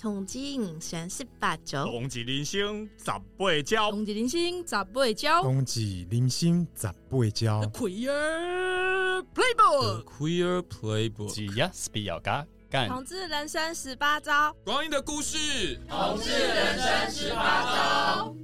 同济人生十八招，同济人生十八招，同济人生十八招，同济人生十八招。Queer Playbook，Queer Playbook，只要是比较嘎干。同志人生十八招，光阴的故事，同志人生十八招。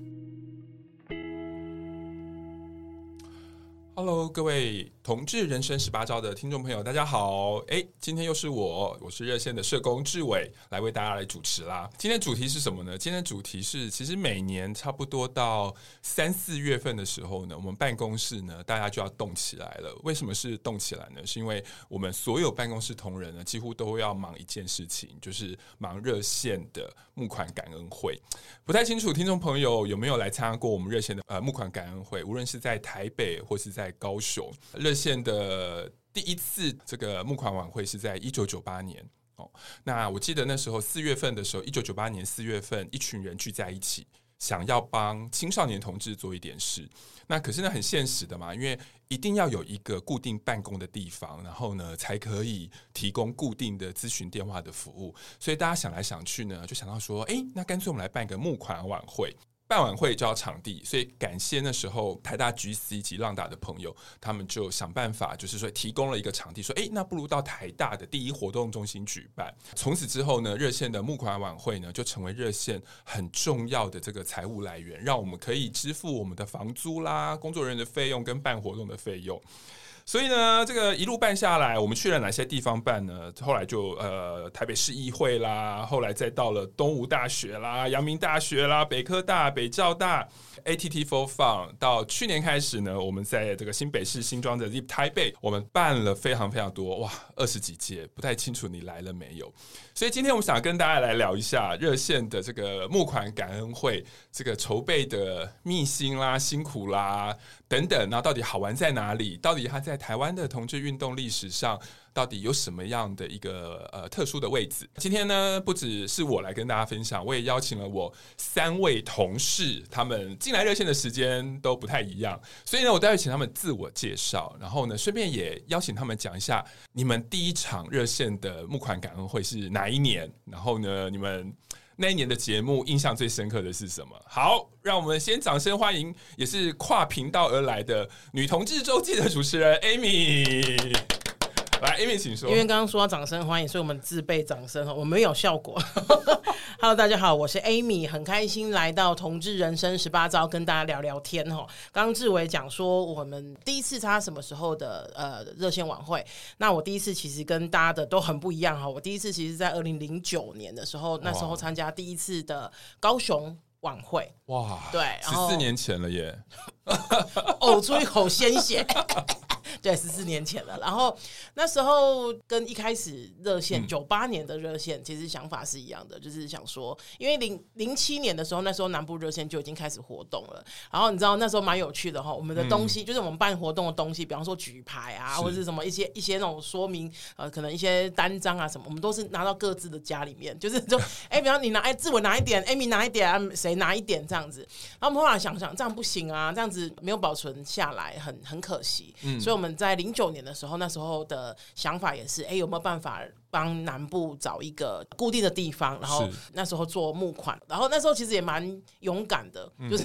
Hello，各位同志人生十八招的听众朋友，大家好！哎，今天又是我，我是热线的社工志伟，来为大家来主持啦。今天主题是什么呢？今天主题是，其实每年差不多到三四月份的时候呢，我们办公室呢，大家就要动起来了。为什么是动起来呢？是因为我们所有办公室同仁呢，几乎都要忙一件事情，就是忙热线的募款感恩会。不太清楚听众朋友有没有来参加过我们热线的呃募款感恩会，无论是在台北或是在在高雄热线的第一次这个募款晚会是在一九九八年哦。那我记得那时候四月份的时候，一九九八年四月份，一群人聚在一起，想要帮青少年同志做一点事。那可是呢，很现实的嘛，因为一定要有一个固定办公的地方，然后呢，才可以提供固定的咨询电话的服务。所以大家想来想去呢，就想到说，哎，那干脆我们来办个募款晚会。办晚会就要场地，所以感谢那时候台大 GC 及浪打的朋友，他们就想办法，就是说提供了一个场地，说，诶，那不如到台大的第一活动中心举办。从此之后呢，热线的募款晚会呢，就成为热线很重要的这个财务来源，让我们可以支付我们的房租啦、工作人员的费用跟办活动的费用。所以呢，这个一路办下来，我们去了哪些地方办呢？后来就呃台北市议会啦，后来再到了东吴大学啦、阳明大学啦、北科大、北教大、ATT for Fun。到去年开始呢，我们在这个新北市新庄的 Zip 台北，我们办了非常非常多哇，二十几届，不太清楚你来了没有。所以今天我们想跟大家来聊一下热线的这个募款感恩会，这个筹备的秘辛啦、辛苦啦等等，那到底好玩在哪里？到底它在在台湾的同志运动历史上，到底有什么样的一个呃特殊的位置？今天呢，不只是我来跟大家分享，我也邀请了我三位同事，他们进来热线的时间都不太一样，所以呢，我待会请他们自我介绍，然后呢，顺便也邀请他们讲一下你们第一场热线的募款感恩会是哪一年，然后呢，你们。那一年的节目印象最深刻的是什么？好，让我们先掌声欢迎，也是跨频道而来的女同志周记的主持人 Amy。来，Amy，请说。因为刚刚说到掌声欢迎，所以我们自备掌声，我们没有效果。Hello，大家好，我是 Amy，很开心来到同志人生十八招跟大家聊聊天哈。刚刚志伟讲说我们第一次参加什么时候的呃热线晚会，那我第一次其实跟大家的都很不一样哈。我第一次其实在二零零九年的时候，那时候参加第一次的高雄晚会。哇，对，十四年前了耶，呕出一口鲜血。对，十四年前了。然后那时候跟一开始热线九八年的热线，其实想法是一样的，就是想说，因为零零七年的时候，那时候南部热线就已经开始活动了。然后你知道那时候蛮有趣的哈，我们的东西、嗯、就是我们办活动的东西，比方说举牌啊，或者是什么一些一些那种说明，呃，可能一些单张啊什么，我们都是拿到各自的家里面，就是就 哎，比方你拿哎，志伟拿一点，Amy 拿一点啊，谁拿一点这样子。然后我们后来想想，这样不行啊，这样子没有保存下来，很很可惜。嗯，所以我们。我们在零九年的时候，那时候的想法也是，哎，有没有办法帮南部找一个固定的地方？然后那时候做募款，然后那时候其实也蛮勇敢的，就是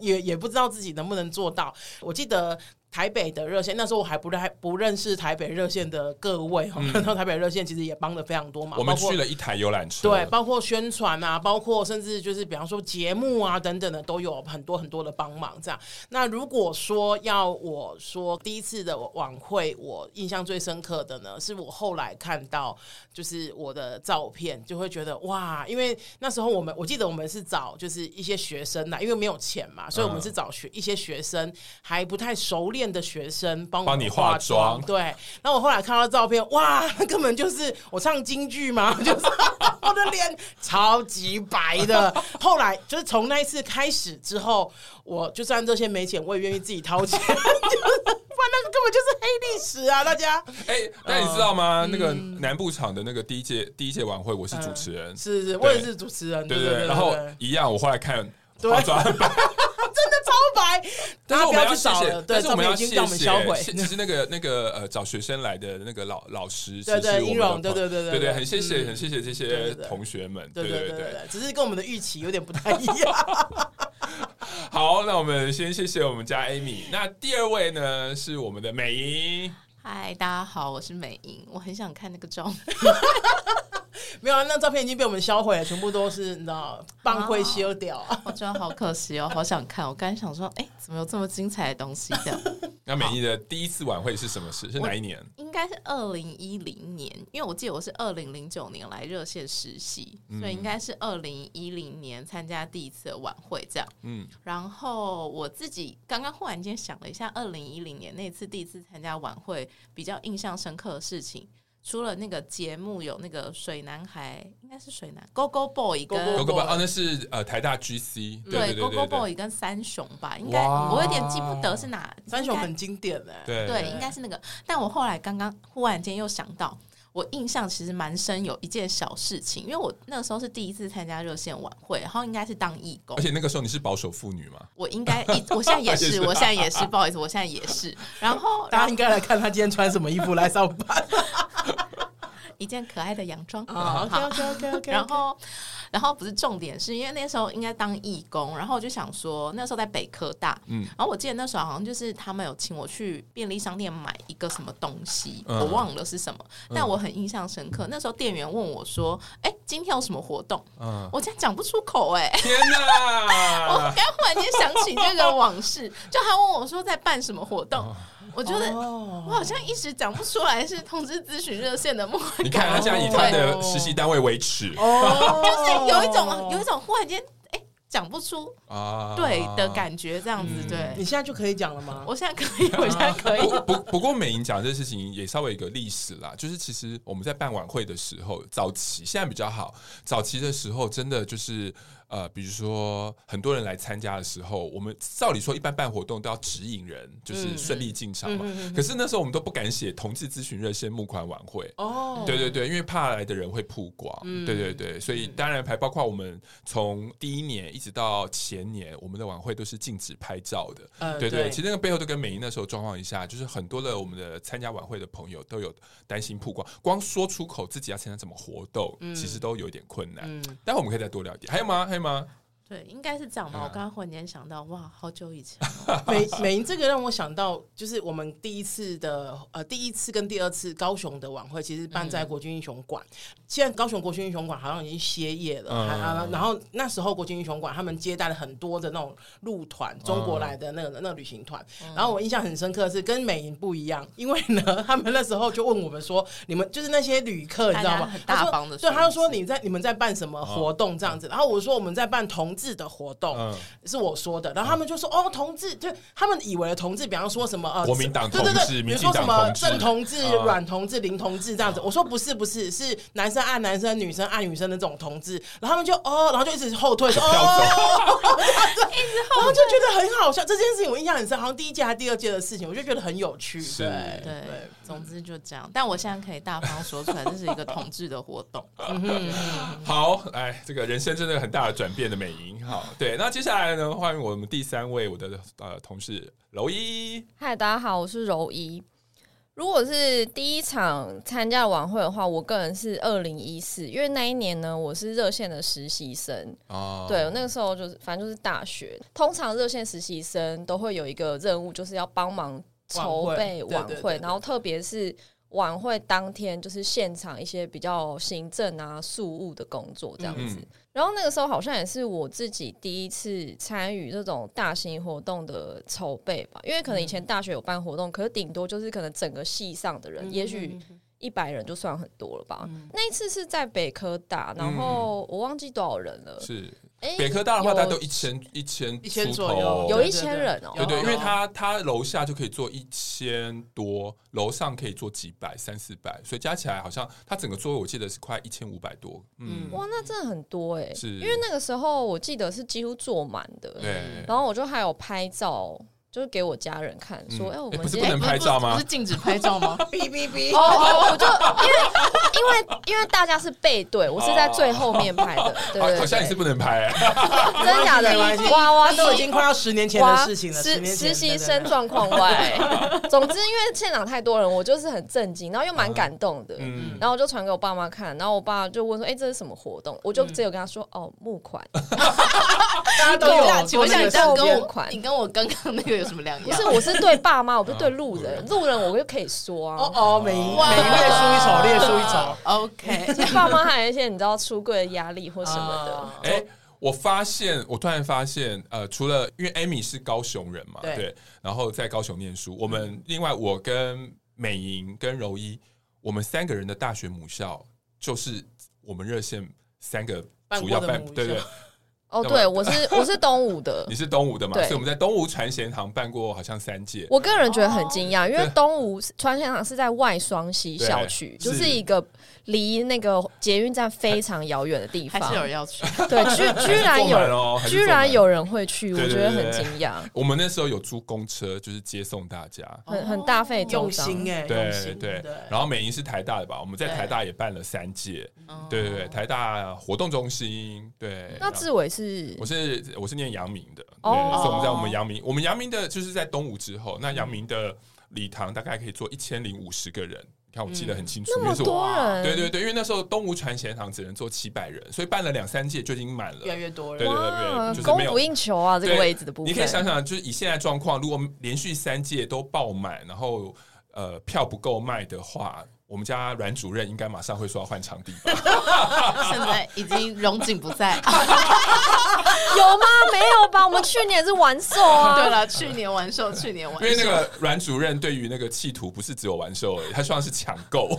也也不知道自己能不能做到。我记得。台北的热线，那时候我还不认不认识台北热线的各位哈，然后、嗯、台北热线其实也帮的非常多嘛。我们去了一台游览车，对，包括宣传啊，包括甚至就是比方说节目啊等等的，都有很多很多的帮忙。这样，那如果说要我说第一次的晚会，我印象最深刻的呢，是我后来看到就是我的照片，就会觉得哇，因为那时候我们我记得我们是找就是一些学生来，因为没有钱嘛，所以我们是找学一些学生还不太熟练。的学生帮我帮你化妆，对。然后我后来看到照片，哇，根本就是我唱京剧嘛，就是 我的脸超级白的。后来就是从那一次开始之后，我就算这些没钱，我也愿意自己掏钱，就是不然那个根本就是黑历史啊！大家，哎、欸，那你知道吗？嗯、那个南部场的那个第一届第一届晚会，我是主持人，嗯、是是，我也是主持人，对对对。然后一样，我后来看化妆。真的超白，但是我们要去找了谢，对但是我们要谢谢，其实那个那个呃找学生来的那个老老师，对对其实我英荣们对对对对对对，很谢谢嗯很谢谢这些同学们，对对对对对对，只是跟我们的预期有点不太一样。好，那我们先谢谢我们家 Amy。那第二位呢是我们的美英。嗨，大家好，我是美英，我很想看那个照片。没有啊，那照片已经被我们销毁了，全部都是你知道，棒会修掉。我觉得好可惜哦，好想看。我刚才想说，哎，怎么有这么精彩的东西的？那美丽的第一次晚会是什么事？是哪一年？应该是二零一零年，因为我记得我是二零零九年来热线实习，所以应该是二零一零年参加第一次的晚会这样。嗯，然后我自己刚刚忽然间想了一下，二零一零年那次第一次参加晚会，比较印象深刻的事情。除了那个节目有那个水男孩，应该是水男 Go Go Boy 跟 Go Go Boy 哦，那是呃台大 GC，对对对 Go 对 Go 对。Boy 跟三雄吧，应该我有点记不得是哪三雄很经典的，对。对，应该是那个。但我后来刚刚忽然间又想到，我印象其实蛮深，有一件小事情，因为我那个时候是第一次参加热线晚会，然后应该是当义工而，且那个时候你是保守妇女嘛？我应该，我现在也也是是，我现在也是，不好意思，我现在也是。然后，然后大家应该来看他今天穿什么衣服来上班 一件可爱的洋装啊。好 OK OK OK OK，然后，然后不是重点，是因为那时候应该当义工，然后我就想说，那时候在北科大，嗯然后我记得那时候好像就是他们有请我去便利商店买一个什么东西，嗯我忘了是什么，但我很印象深刻。那时候店员问我说：“哎，今天有什么活动？”嗯，我竟然讲不出口、哎。天我哪！刚忽然间想起这个往事，就他问我说在办什么活动，我觉得哦。我好像一时讲不出来是通知咨询热线的梦。你看他现在以他的实习单位为耻。哦，就是有一种有一种忽然间哎讲不出啊对的感觉，这样子嗯对你。现在就可以讲了吗？我现在可以，我 现在可以。不不不过美莹讲这事情也稍微有一个历史啦，就是其实我们在办晚会的时候，早期现在比较好，早期的时候真的就是。呃，比如说很多人来参加的时候，我们照理说一般办活动都要指引人，就是顺利进场嘛。可是那时候我们都不敢写同志咨询热线募款晚会。哦，对对对，因为怕来的人会曝光。嗯对对对，所以当然还包括我们从第一年一直到前年，我们的晚会都是禁止拍照的。呃对对，对其实那个背后都跟美英那时候状况一下，就是很多的我们的参加晚会的朋友都有担心曝光，光说出口自己要参加什么活动，其实都有一点困难。嗯，待会我们可以再多聊一点，还有吗？还有吗？对，应该是这样吧。嗯我刚刚忽然间想到，哇，好久以前哦，美美英这个让我想到，就是我们第一次的呃第一次跟第二次高雄的晚会，其实办在国军英雄馆。现在高雄国军英雄馆好像已经歇业了，嗯啊然后那时候国军英雄馆他们接待了很多的那种路团，中国来的那个那个旅行团。然后我印象很深刻的是跟美英不一样，因为呢，他们那时候就问我们说，你们就是那些旅客，你知道吗？大家很大方的对，他就说说你在你们在办什么活动这样子，然后我说我们在办同志的活动。嗯，是我说的，然后他们就说、哦，同志，就他们以为的同志，比方说什么呃，国民党对对对，比同志民如说什么正同志、嗯软同志、零同志这样子。我说不是不是，是男生爱男生，女生爱女生的这种同志。然后他们就哦，然后就一直后退，说哦，然后就觉得很好笑。这件事情我印象很深，好像第一届还是第二届的事情，我就觉得很有趣。是对对，总之就这样。但我现在可以大方说出来，这是一个同志的活动。好，哎，这个人生真的很大的转变的美英。好，对，那接下来呢，欢迎我们第三位我的呃同事柔一。嗨，大家好，我是柔一。如果是第一场参加晚会的话，我个人是二零一四，因为那一年呢，我是热线的实习生。哦，对，那个时候就是反正就是大学，通常热线实习生都会有一个任务，就是要帮忙筹备晚会，晚会对对对对然后特别是晚会当天，就是现场一些比较行政啊、事务的工作这样子。嗯然后那个时候好像也是我自己第一次参与这种大型活动的筹备吧，因为可能以前大学有办活动，可是顶多就是可能整个系上的人，也许一百人就算很多了吧。那一次是在北科大，然后我忘记多少人了。是诶北科大的话，大概都一千一千一千左右，有一千人哦、对对，因为他他楼下就可以坐一千多，楼上可以坐几百三四百，所以加起来好像他整个座位我记得是快一千五百多。嗯，哇，那真的很多哎、是。因为那个时候我记得是几乎坐满的，对，然后我就还有拍照就是给我家人看，说：“哎、嗯，我们不是不能拍照吗不是禁止拍照吗？哔哔哔！哦哦，我就因为因为因为大家是背对，我是在最后面拍的，对对好像也是，不能拍、欸，真的假的？哇哇，都已经快要十年前的事情了，实实习生状况外。总之，因为现场太多人，我就是很震惊，然后又蛮感动的。嗯，然后我就传给我爸妈看，然后我爸就问说：“哎、这是什么活动？”我就只有跟他说：“哦，募款。大家都有等一下，请问一下，你这样跟我募款你跟我刚刚那个有什么两”样？不是，我是对爸妈，我不是对路人。路人我就可以说啊。哦哦，每哇每列书一首，列书一首。OK，其实爸妈还有一些你知道出柜的压力或什么的。啊哎、我发现，我突然发现，呃，除了因为 Amy 是高雄人嘛，对对，然后在高雄念书，我们另外我跟美莹跟柔一，我们三个人的大学母校就是我们热线三个主要办，办过的母校对对，哦，对，我是 我是东吴的你。是东吴的嘛，对所以我们在东吴传贤堂办过好像三届，我个人觉得很惊讶，因为东吴传贤堂是在外双溪校区，就是一个离那个捷运站非常遥远的地方。还是有人要去。对，居 居然有居然有人会去，我觉得很惊讶，我们那时候有租公车，就是接送大家。很很大费周用章。心哎，用对对对，然后美莹是台大的吧？我们在对台大也办了三届，对对对，台大活动中心，对。那志伟是我是我是念阳明的，哦以我们在我们阳明，我们阳明的就是在东吴之后，那阳明的礼堂大概可以坐一千零五十个人，你看我记得很清楚，那么因为是我。多人，对对对，因为那时候东吴传贤堂只能坐七百人，所以办了两三届就已经满了。越来越多对人。对对对，就是没有供不应求啊，这个位置的部分。你可以想想，就是以现在状况，如果连续三届都爆满，然后呃票不够卖的话，我们家阮主任应该马上会说要换场地吧？现在已经荣景不在。有吗？没有吧？我们去年是完售啊。对了，去年完售，去年完售。因为那个阮主任对于那个企图不是只有完售而已，他希望是抢购。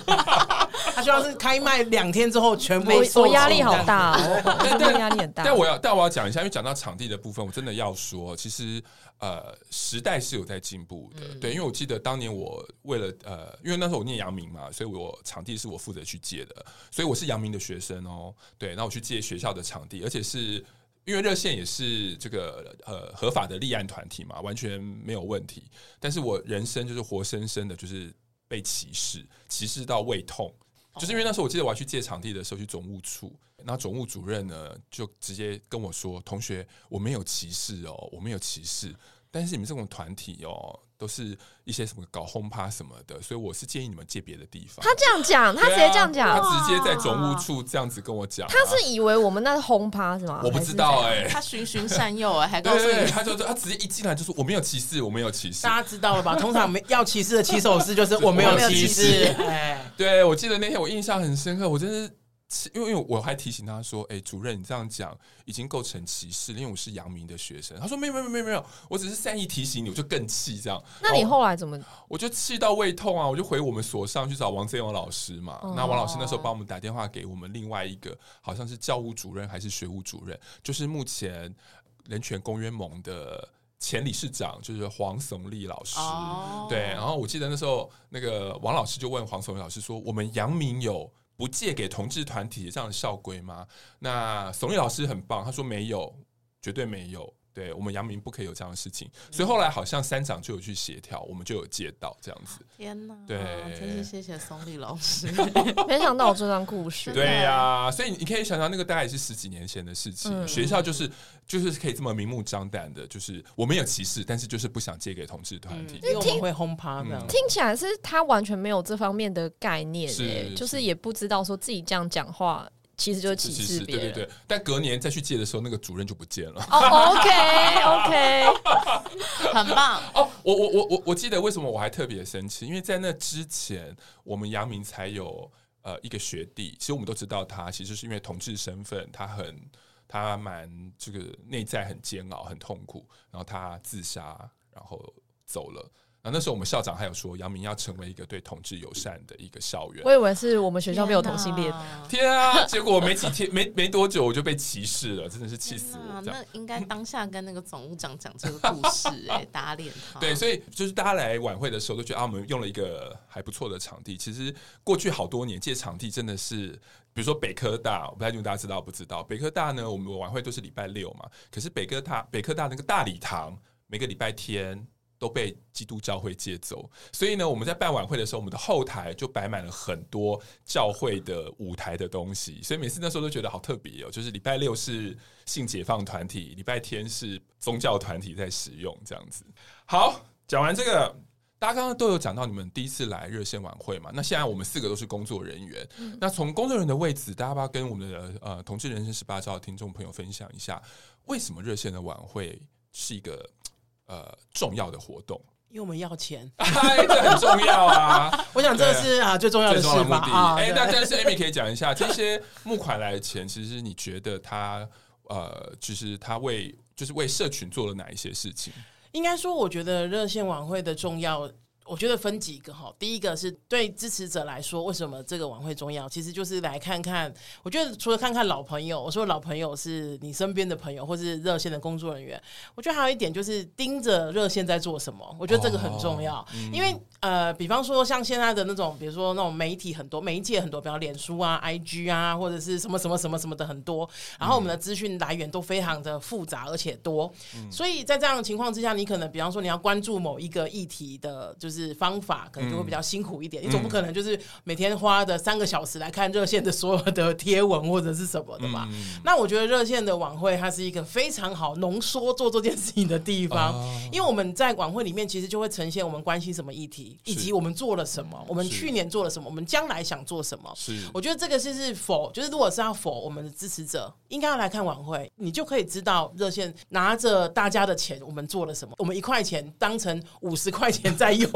他希望是开卖两天之后全部我售罄我压力好大哦，我真的压力很大。但我要但我要讲一下，因为讲到场地的部分，我真的要说，其实呃时代是有在进步的。对，因为我记得当年我为了呃，因为那时候我念阳明嘛，所以我场地是我负责去借的，所以我是阳明的学生哦。对，那我去借学校的场地，而且是。因为热线也是这个呃合法的立案团体嘛，完全没有问题。但是我人生就是活生生的，就是被歧视，歧视到胃痛。就是因为那时候我记得我要去借场地的时候去总务处，那总务主任呢就直接跟我说：“同学，我没有歧视哦，我没有歧视。但是你们这种团体哦，都是一些什么搞轰趴什么的，所以我是建议你们借别的地方。”他这样讲，他直接这样讲，他直接在总务处这样子跟我讲啊、他是以为我们那是轰趴是吗？我不知道哎、他循循善诱啊，还告诉你他就他直接一进来就说我没有歧视，我没有歧视。大家知道了吧？通常没要歧视的起手式就是 我没有歧视，哎，对我记得那天我印象很深刻，我真是因为因为我还提醒他说：“哎、主任，你这样讲已经构成歧视，因为我是阳明的学生。”他说：“没有没有没有没有，我只是善意提醒你。”我就更气这样。那你然后后来怎么？我就气到胃痛啊！我就回我们所上去找王振勇老师嘛。哦那王老师那时候帮我们打电话给我们另外一个，好像是教务主任还是学务主任，就是目前人权公约盟的前理事长，就是黄耸立老师。哦对，然后我记得那时候那个王老师就问黄耸立老师说：“我们阳明有不借给同志团体这样的校规吗？”那怂立老师很棒，他说没有，绝对没有。对我们阳明不可以有这样的事情，所以后来好像三长就有去协调，我们就有借到这样子。天哪，对真是谢谢松立老师。没想到有这段故事。对呀、所以你可以想象，那个大概也是十几年前的事情。嗯学校就是就是可以这么明目张胆的，就是我们有歧视，但是就是不想借给同志团体。因为我们会轰趴这样。听起来是他完全没有这方面的概念、欸，是就是也不知道说自己这样讲话其实就是歧视别人。对对对，但隔年再去借的时候，那个主任就不见了。哦、OK OK，很棒。哦，我我我我我记得为什么我还特别生气，因为在那之前，我们阳明才有呃一个学弟，其实我们都知道他其实是因为同志身份，他很他蛮这个内在很煎熬、很痛苦，然后他自杀，然后走了。然后那时候我们校长还有说，阳明要成为一个对同志友善的一个校园。我以为是我们学校没有同性恋。天啊！结果没几天，没没多久我就被歧视了，真的是气死了！那应该当下跟那个总务长讲这个故事、欸，哎，打脸他。对，所以就是大家来晚会的时候都觉得啊，我们用了一个还不错的场地。其实过去好多年借场地真的是，比如说北科大，我不太清楚大家知道不知道？北科大呢，我们晚会都是礼拜六嘛，可是北科大北科大那个大礼堂每个礼拜天都被基督教会借走，所以呢，我们在办晚会的时候，我们的后台就摆满了很多教会的舞台的东西，所以每次那时候都觉得好特别哦。就是礼拜六是性解放团体，礼拜天是宗教团体在使用这样子。好，讲完这个。大家刚刚都有讲到你们第一次来热线晚会嘛？那现在我们四个都是工作人员，嗯、那从工作人员的位置，大家要不要跟我们的呃同志人生十八招的听众朋友分享一下，为什么热线的晚会是一个呃重要的活动？因为我们要钱，哎，这很重要啊！我想这是啊最重要的事吧？啊，哎，那但是 Amy 可以讲一下，这些募款来的钱，其实你觉得他呃，就是他为就是为社群做了哪一些事情？应该说，我觉得热线晚会的重要。我觉得分几个哈，第一个是对支持者来说，为什么这个晚会重要？其实就是来看看。我觉得除了看看老朋友，我说老朋友是你身边的朋友，或是热线的工作人员。我觉得还有一点就是盯着热线在做什么。我觉得这个很重要，哦嗯、因为呃，比方说像现在的那种，比如说那种媒体很多，媒介很多，比方脸书啊、IG 啊，或者是什么什么什么什么的很多。然后我们的资讯来源都非常的复杂而且多，嗯、所以在这样的情况之下，你可能比方说你要关注某一个议题的，就是。是方法可能就会比较辛苦一点，嗯、你总不可能就是每天花的三个小时来看热线的所有的贴文或者是什么的嘛。嗯、那我觉得热线的晚会它是一个非常好浓缩做这件事情的地方，哦、因为我们在晚会里面其实就会呈现我们关心什么议题，以及我们做了什么，我们去年做了什么，我们将来想做什么。是，我觉得这个是是否就是如果是要否我们的支持者应该要来看晚会，你就可以知道热线拿着大家的钱，我们做了什么，我们一块钱当成五十块钱在用。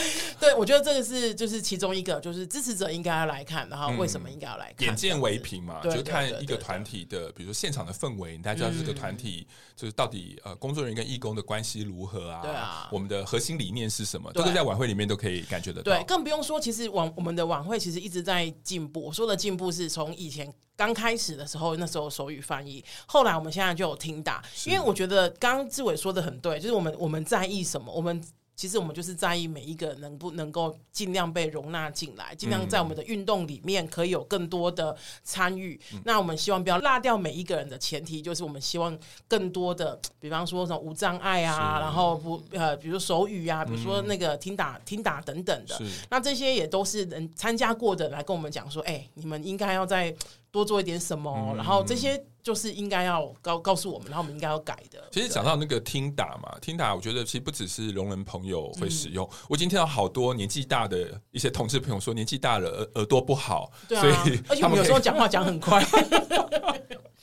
对，我觉得这个是就是其中一个，就是支持者应该要来看，然后为什么应该要来看？眼见为凭嘛，就看一个团体的，比如说现场的氛围，大家知道这个团体就是到底呃工作人员跟义工的关系如何啊？对啊，我们的核心理念是什么？都是在晚会里面都可以感觉得到。对，更不用说，其实晚我们的晚会其实一直在进步。我说的进步是从以前刚开始的时候，那时候手语翻译，后来我们现在就有听打，因为我觉得刚刚志伟说的很对，就是我们我们在意什么，我们。其实我们就是在意每一个能不能够尽量被容纳进来，尽量在我们的运动里面可以有更多的参与。嗯、那我们希望不要落掉每一个人的前提，就是我们希望更多的，比方说什么无障碍啊，然后不呃，比如手语啊，比如说那个听打、嗯、听打等等的。那这些也都是能参加过的来跟我们讲说，哎，你们应该要再多做一点什么，嗯、然后这些。就是应该要告告诉我们，然后我们应该要改的。其实讲到那个听打嘛，听打，我觉得其实不只是聋人朋友会使用。嗯、我已经听到好多年纪大的一些同志朋友说，年纪大了耳耳朵不好，对啊、所以而且我们有时候讲话讲很快。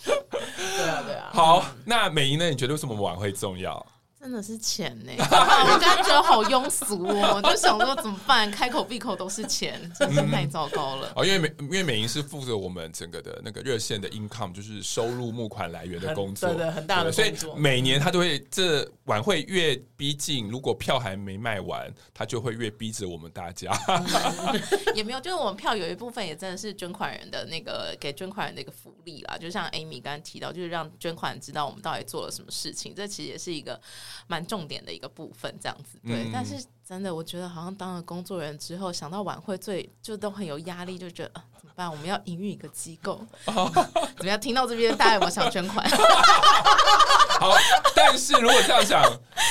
对啊，对啊。好，那美吟呢？你觉得为什么晚会重要？真的是钱呢、欸，我刚刚觉得好庸俗哦，我就想说怎么办？开口闭口都是钱，真是太糟糕了。哦、嗯，因为美因为美银是负责我们整个的那个热线的 income，就是收入募款来源的工作，对，对对，很大的工作。所以每年他都会，这晚会越逼近，如果票还没卖完，他就会越逼着我们大家。也没有，就是我们票有一部分也真的是捐款人的那个给捐款人的一个福利啦。就像 Amy 刚刚提到，就是让捐款人知道我们到底做了什么事情，这其实也是一个。蛮重点的一个部分，这样子。对，嗯、但是真的，我觉得好像当了工作人员之后，想到晚会最就都很有压力，就觉得、办？我们要营运一个机构，哦、怎么样？听到这边，大家有没有想捐款？好，但是如果这样想，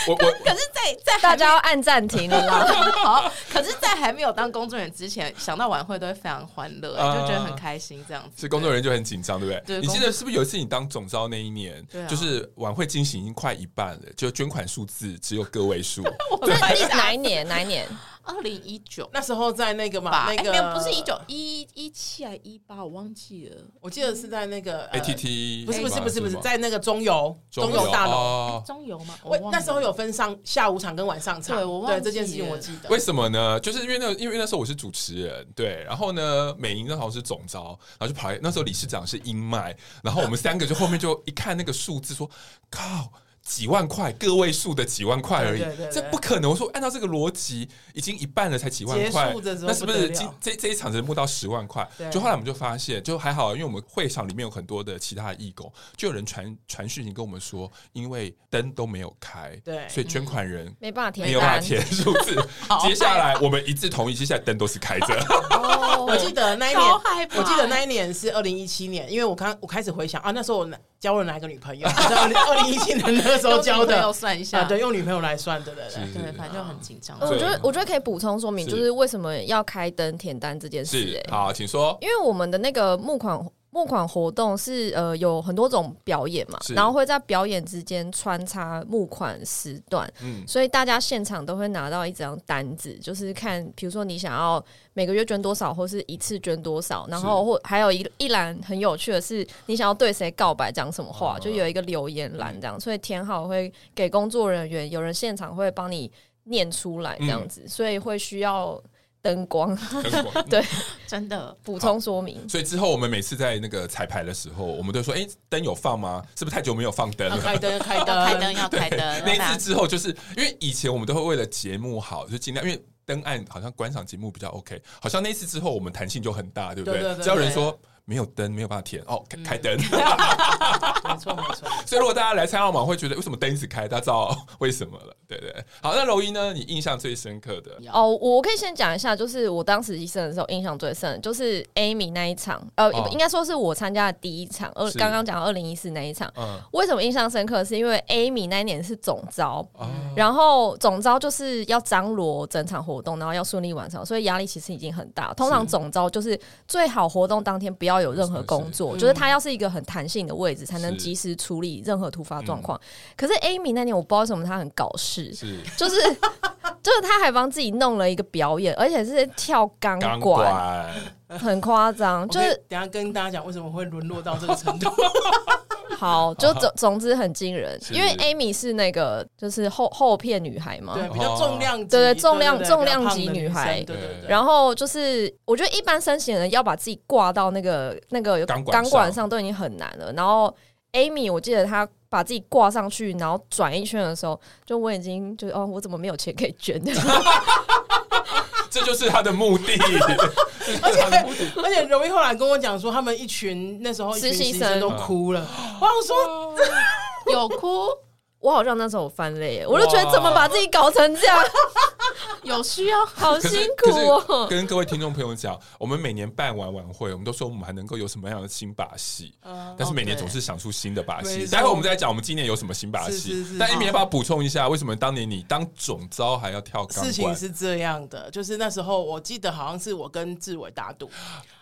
我我可是在，在在大家要按暂停了啦。好，可是，在还没有当工作人员之前，想到晚会都会非常欢乐，啊、就觉得很开心，这样子。是工作人员就很紧张，对不对？对你记得是不是有一次你当总招那一年，啊、就是晚会进行已经快一半了，就捐款数字只有个位数。对哪一年？哪一年？二零一九那时候在那个嘛，那个不是一九一一七还一八，我忘记了。我记得是在那个 ATT，不是不是不是不是在那个中游中游大楼中游嘛？我那时候有分上下午场跟晚上场，对，我忘记这件事情我记得。为什么呢？就是因为那因为那时候我是主持人，对，然后呢，美吟那好像是总招，然后就跑来，那时候理事长是英麦，然后我们三个就后面就一看那个数字，说靠。几万块，个位数的几万块而已，对对对对，这不可能。我说按照这个逻辑，已经一半了，才几万块，那是不是这这这一场只能募到十万块？就后来我们就发现，就还好，因为我们会场里面有很多的其他的义工，就有人传传讯息跟我们说，因为灯都没有开，对，所以捐款人没办法填，没有办法填数字。接下来我们一致同意，接下来灯都是开着。我记得那一年，我记得那一年是二零一七年，因为我刚我开始回想啊，那时候我。交了哪个女朋友？在二零二零一七年那时候交的，要算一下，对，用女朋友来算，对对对，对，反正就很紧张。我觉得，我觉得可以补充说明，就是为什么要开灯填单这件事。哎，好，请说。因为我们的那个募款。募款活动是呃有很多种表演嘛，然后会在表演之间穿插募款时段，嗯，所以大家现场都会拿到一张单子，就是看，比如说你想要每个月捐多少，或是一次捐多少，然后或还有一一栏很有趣的是，你想要对谁告白，讲什么话，就有一个留言栏这样，所以填好会给工作人员，有人现场会帮你念出来这样子，所以会需要。灯光，灯光，对，真的补充说明。所以之后我们每次在那个彩排的时候，我们都说：“哎，灯有放吗？是不是太久没有放灯了？” 开灯，开灯，开灯，要开灯。那一次之后，就是因为以前我们都会为了节目好，就尽量因为灯暗，好像观赏节目比较 OK。好像那一次之后，我们弹性就很大，对不对？只要人说。没有灯，没有办法填哦。开灯，没 错没错。所以如果大家来参加晚会，会觉得为什么灯一直开？大家知道为什么了，对对。好，那柔一呢？你印象最深刻的哦，我可以先讲一下，就是我当时实习生的时候，印象最深就是 Amy 那一场，呃，哦、应该说是我参加的第一场。二刚刚讲二零一四那一场，嗯，为什么印象深刻？是因为 Amy 那一年是总召，嗯、然后总招就是要张罗整场活动，然后要顺利完成，所以压力其实已经很大。通常总招就是最好活动当天不要。要有任何工作，是是就是他要是一个很弹性的位置，才能及时处理任何突发状况。嗯、可是 Amy 那年我不知道为什么他很搞事，是。就是就是他还帮自己弄了一个表演，而且是跳钢管，很夸张。就是等下跟大家讲为什么会沦落到这个程度。好，就总总之很惊人，因为 Amy 是那个就是后后片女孩嘛，对，比较重量级，对对，重量重量级女孩，对对对。然后就是我觉得一般身形的人要把自己挂到那个那个钢管上都已经很难了。然后 Amy，我记得她把自己挂上去，然后转一圈的时候，就我已经就哦，我怎么没有钱可以捐？这就是他的目的，而且而且容易后来跟我讲说，他们一群那时候实习生。都哭了。我想说有哭，我好像那时候翻泪，我就觉得怎么把自己搞成这样。有需要，好辛苦哦。跟各位听众朋友讲，我们每年办完晚会，我们都说我们还能够有什么样的新把戏，但是每年总是想出新的把戏。待会我们再讲，我们今年有什么新把戏。但 Amy 要不要补充一下，为什么当年你当总招还要跳钢管？事情是这样的，就是那时候我记得好像是我跟志伟打赌，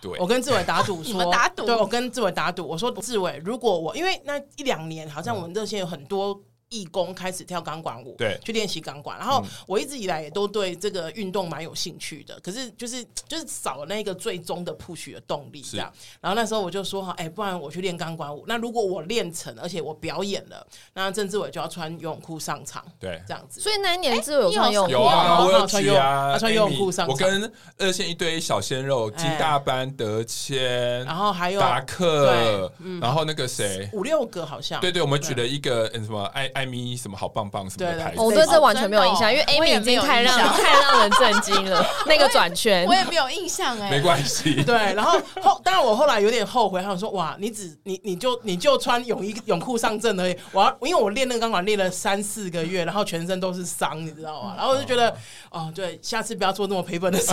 对，我跟志伟打赌 说打赌，对我跟志伟打赌，我说志伟，如果我因为那一两年好像我们热线有很多。义工开始跳钢管舞，对，去练习钢管。然后我一直以来也都对这个运动蛮有兴趣的，可是就是就是少了那个最终的 push 的动力，这样。然后那时候我就说哈，哎，不然我去练钢管舞。那如果我练成，而且我表演了，那郑志伟就要穿游泳裤上场，对，这样子。所以那一年志伟有穿游泳裤，有啊，我有穿游啊，他穿游泳裤上场。我跟二线一堆小鲜肉，金大班、德谦，然后还有达克，然后那个谁，五六个好像。对对，我们举了一个嗯什么艾艾米什么好棒。棒什么的牌子？我对这完全没有印象，因为 Amy 已经太让 太让人震惊了。那个转圈，我也没有印象哎。没关系，对。然后后，当然我后来有点后悔，他说：“哇，你只你你就你就穿泳衣泳裤上阵而已。”我要因为我练那个钢管练了三四个月，然后全身都是伤，你知道吗？然后我就觉得，哦，对，下次不要做那么赔本的事。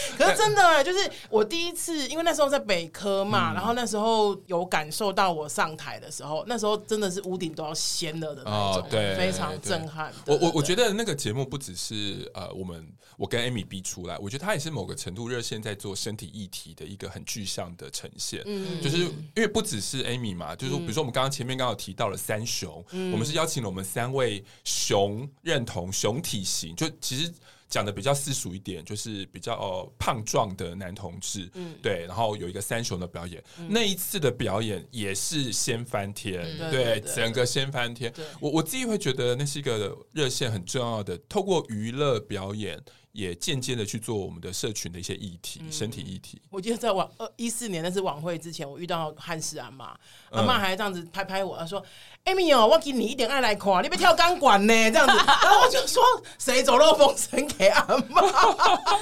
可是真的，就是我第一次，因为那时候在北科嘛，然后那时候有感受到我上台的时候，那时候真的是屋顶都要掀了的。哦，对，非常震撼。我我我觉得那个节目不只是呃，我们我跟 Amy 逼出来，我觉得它也是某个程度热线在做身体议题的一个很具象的呈现。嗯，就是因为不只是 Amy 嘛，就是比如说我们刚刚前面刚好提到了三雄，我们是邀请了我们三位熊认同熊体型，就其实。讲的比较私塾一点，就是比较、呃、胖壮的男同志，嗯，对，然后有一个三雄的表演，嗯、那一次的表演也是掀翻天，嗯、对，对，对，整个掀翻天。我我自己会觉得那是一个热线很重要的，透过娱乐表演。也间接的去做我们的社群的一些议题、嗯、身体议题。我记得在晚二一四年那次晚会之前，我遇到汉斯阿妈，阿妈还这样子拍拍我，她说艾米哦，我给你一点爱来看，你别跳钢管呢。”这样子，然后我就说：“谁走漏风声给阿妈？”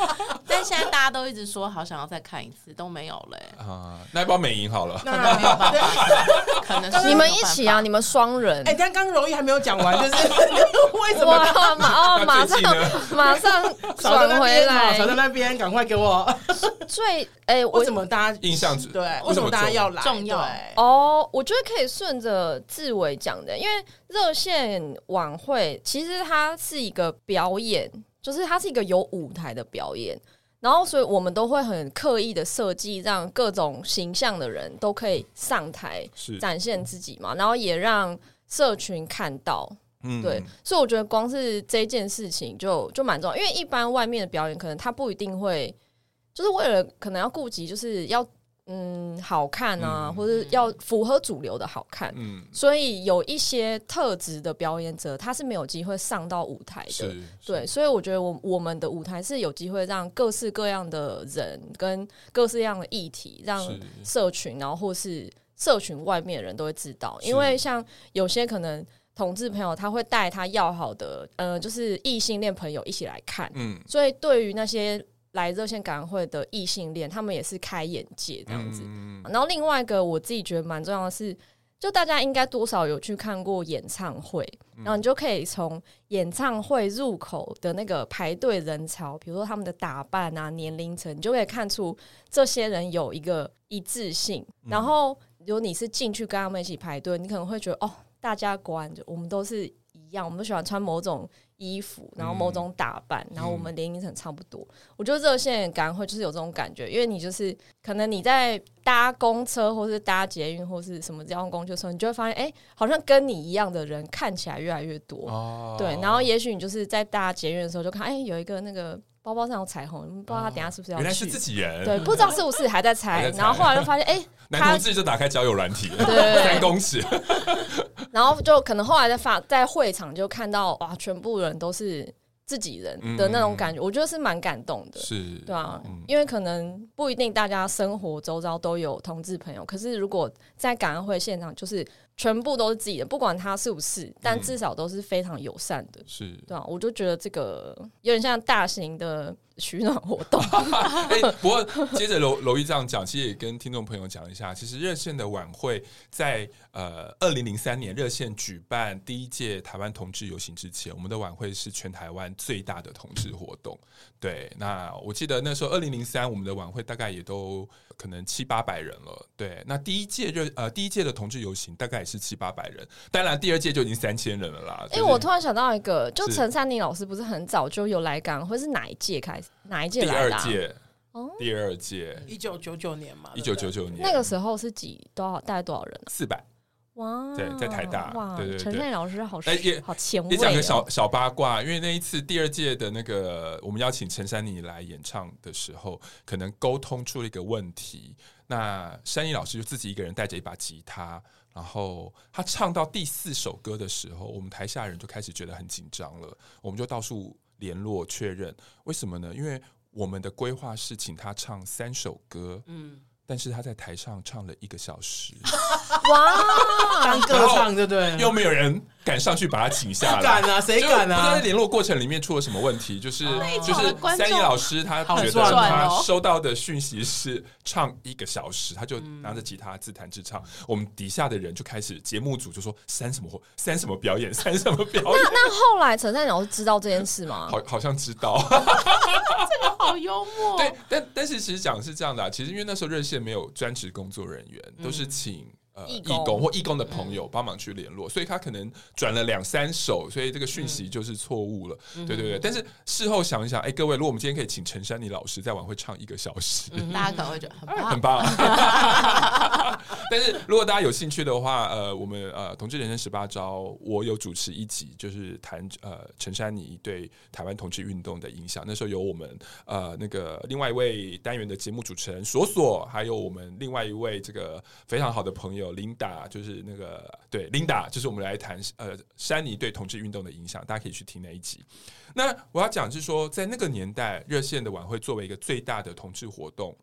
但现在大家都一直说好想要再看一次，都没有了。啊，那包美银好了？那没有办法，可能是你们一起啊，你们双人。哎，刚刚柔一还没有讲完，就是 为什么？马哦，马上马上。少在那边，转回来少在那边，赶快给我。最哎、我为什么大家印象只对？为为什么大家要来？重要对哦，我觉得可以顺着志伟讲的，因为热线晚会其实它是一个表演，就是它是一个有舞台的表演，然后所以我们都会很刻意的设计，让各种形象的人都可以上台是展现自己嘛，然后也让社群看到。嗯对，所以我觉得光是这件事情就就蛮重要，因为一般外面的表演可能他不一定会，就是为了可能要顾及就是要嗯好看啊，嗯或者要符合主流的好看，嗯，所以有一些特质的表演者他是没有机会上到舞台的。是，对，所以我觉得我我们的舞台是有机会让各式各样的人跟各式各样的议题，让社群，然后或是社群外面的人都会知道，因为像有些可能。同志朋友他会带他要好的呃，就是异性恋朋友一起来看，嗯，所以对于那些来热线感恩会的异性恋，他们也是开眼界这样子。嗯然后另外一个我自己觉得蛮重要的是，就大家应该多少有去看过演唱会，然后你就可以从演唱会入口的那个排队人潮，比如说他们的打扮啊、年龄层，你就可以看出这些人有一个一致性。然后如果你是进去跟他们一起排队，你可能会觉得哦。大家观就我们都是一样，我们都喜欢穿某种衣服，然后某种打扮，嗯、然后我们年龄层差不多。嗯、我觉得热线感恩会就是有这种感觉，因为你就是可能你在搭公车或是搭捷运或是什么交通工具的时候，你就会发现，哎、欸，好像跟你一样的人看起来越来越多。哦、对，然后也许你就是在搭捷运的时候就看，哎、欸，有一个那个包包上有彩虹，不知道他等下是不是要去？原来是自己人，对，不知道是不是还在猜。然后后来就发现，哎、欸，男同志就打开交友软体，对，对，对，三公尺。然后就可能后来在发在会场就看到哇，全部人都是自己人的那种感觉，嗯、我觉得是蛮感动的，是，对啊，嗯、因为可能不一定大家生活周遭都有同志朋友，可是如果在感恩会现场，就是全部都是自己的，不管他是不是，但至少都是非常友善的，是、嗯，对啊，我就觉得这个有点像大型的。取暖活动欸，不过接着楼楼一这样讲，其实也跟听众朋友讲一下，其实热线的晚会在呃二零零三年热线举办第一届台湾同志游行之前，我们的晚会是全台湾最大的同志活动。对，那我记得那时候二零零三我们的晚会大概也都可能七八百人了。对，那第一届热呃第一届的同志游行大概也是七八百人，当然第二届就已经三千人了啦。哎、欸，我突然想到一个，就陈珊妮老师不是很早就有来港，或是哪一届开始？哪一届来的？第二届，哦，第二届，一九九九年嘛，一九九九年，那个时候是几多少？大概多少人啊？四百。哇，对，在台大，哇，对对对，陈珊妮老师好，也好前卫哦。也讲个小小八卦，因为那一次第二届的那个我们邀请陈珊妮来演唱的时候，可能沟通出了一个问题。那珊妮老师就自己一个人带着一把吉他，然后他唱到第四首歌的时候，我们台下人就开始觉得很紧张了，我们就到处联络确认，为什么呢？因为我们的规划是请他唱三首歌，嗯。但是他在台上唱了一个小时，哇，当歌唱对不对？又没有人敢上去把他请下来，敢啊？谁敢啊？不知道在联络过程里面出了什么问题，就是就是三一老师他觉得他收到的讯息是唱一个小时，他就拿着吉他自弹自唱。我们底下的人就开始节目组就说三什么三什么表演，三什么表演。那那后来陈珊妮老师知道这件事吗？好，好像知道。这个好幽默。对，但但是其实讲是这样的啊，其实因为那时候热线。没有专职工作人员，都是请呃义工或义工的朋友帮忙去联络，所以他可能转了两三首，所以这个讯息就是错误了。对对对，但是事后想一想，哎，各位，如果我们今天可以请陈珊妮老师在晚会唱一个小时，大家可能会觉得很棒，很棒。但是如果大家有兴趣的话，呃，我们呃同志人生十八招，我有主持一集，就是谈呃陈珊妮对台湾同志运动的影响。那时候有我们呃那个另外一位单元的节目主持人索索，还有我们另外一位这个非常好的朋友琳达，就是那个对琳达，就是我们来谈呃珊妮对同志运动的影响。大家可以去听那一集。那我要讲是说，在那个年代，热线的晚会作为一个最大的同志活动。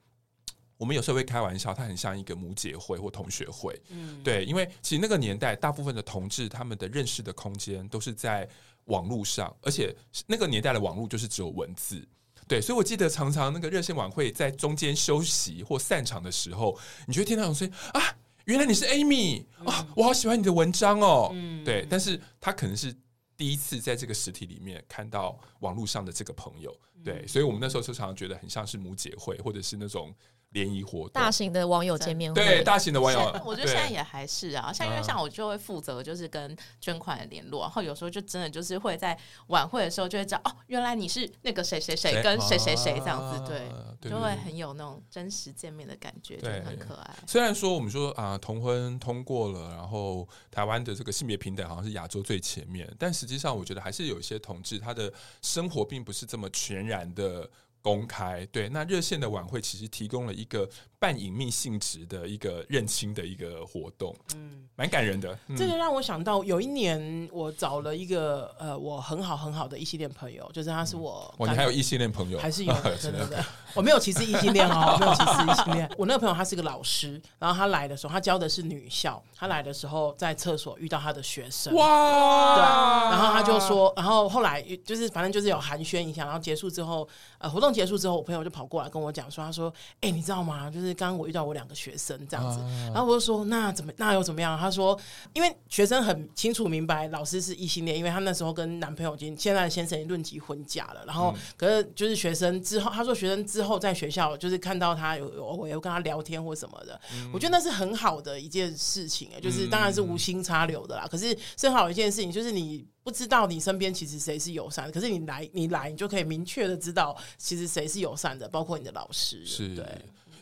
我们有时候会开玩笑，它很像一个母姐会或同学会，嗯，对，因为其实那个年代，大部分的同志他们的认识的空间都是在网络上，而且那个年代的网络就是只有文字，对，所以我记得常常那个热线晚会在中间休息或散场的时候，你就会听到有声音啊，原来你是 Amy 啊，我好喜欢你的文章哦，嗯，对，但是他可能是第一次在这个实体里面看到网络上的这个朋友，对，嗯、所以我们那时候就常常觉得很像是母姐会，或者是那种。联谊活动，大型的网友见面会，对，大型的网友，我觉得现在也还是啊，像因为像我就会负责就是跟捐款的联络，然后有时候就真的就是会在晚会的时候就会知道哦，原来你是那个谁谁谁跟谁谁谁这样子，对，就会很有那种真实见面的感觉，就很可爱。虽然说我们说啊，同婚通过了，然后台湾的这个性别平等好像是亚洲最前面，但实际上我觉得还是有一些同志他的生活并不是这么全然的。公开对，那热线的晚会其实提供了一个半隐秘性质的一个认亲的一个活动，嗯，蛮感人的。嗯、这个让我想到有一年我找了一个呃，我很好很好的异性恋朋友，就是他是我，哇，你还有异性恋朋友？还是有的，真的，我没有歧视异性恋哦，没有歧视异性恋。我那个朋友他是个老师，然后他来的时候，他教的是女校，他来的时候在厕所遇到他的学生，哇，对，然后他就说，然后后来就是反正就是有寒暄一下，然后结束之后，呃，活动。结束之后，我朋友就跑过来跟我讲说：“他说，哎、欸，你知道吗？就是刚刚我遇到我两个学生这样子，啊、然后我就说，那怎么，那又怎么样？他说，因为学生很清楚明白老师是异性恋，因为他那时候跟男朋友已经现在的先生已经论及婚嫁了。然后，可是就是学生之后，他说学生之后在学校就是看到他有我有跟他聊天或什么的，嗯、我觉得那是很好的一件事情，就是当然是无心插柳的啦。可是正好的一件事情，就是你。”不知道你身边其实谁是友善的，可是你来，你来，你就可以明确的知道，其实谁是友善的，包括你的老师。是，对，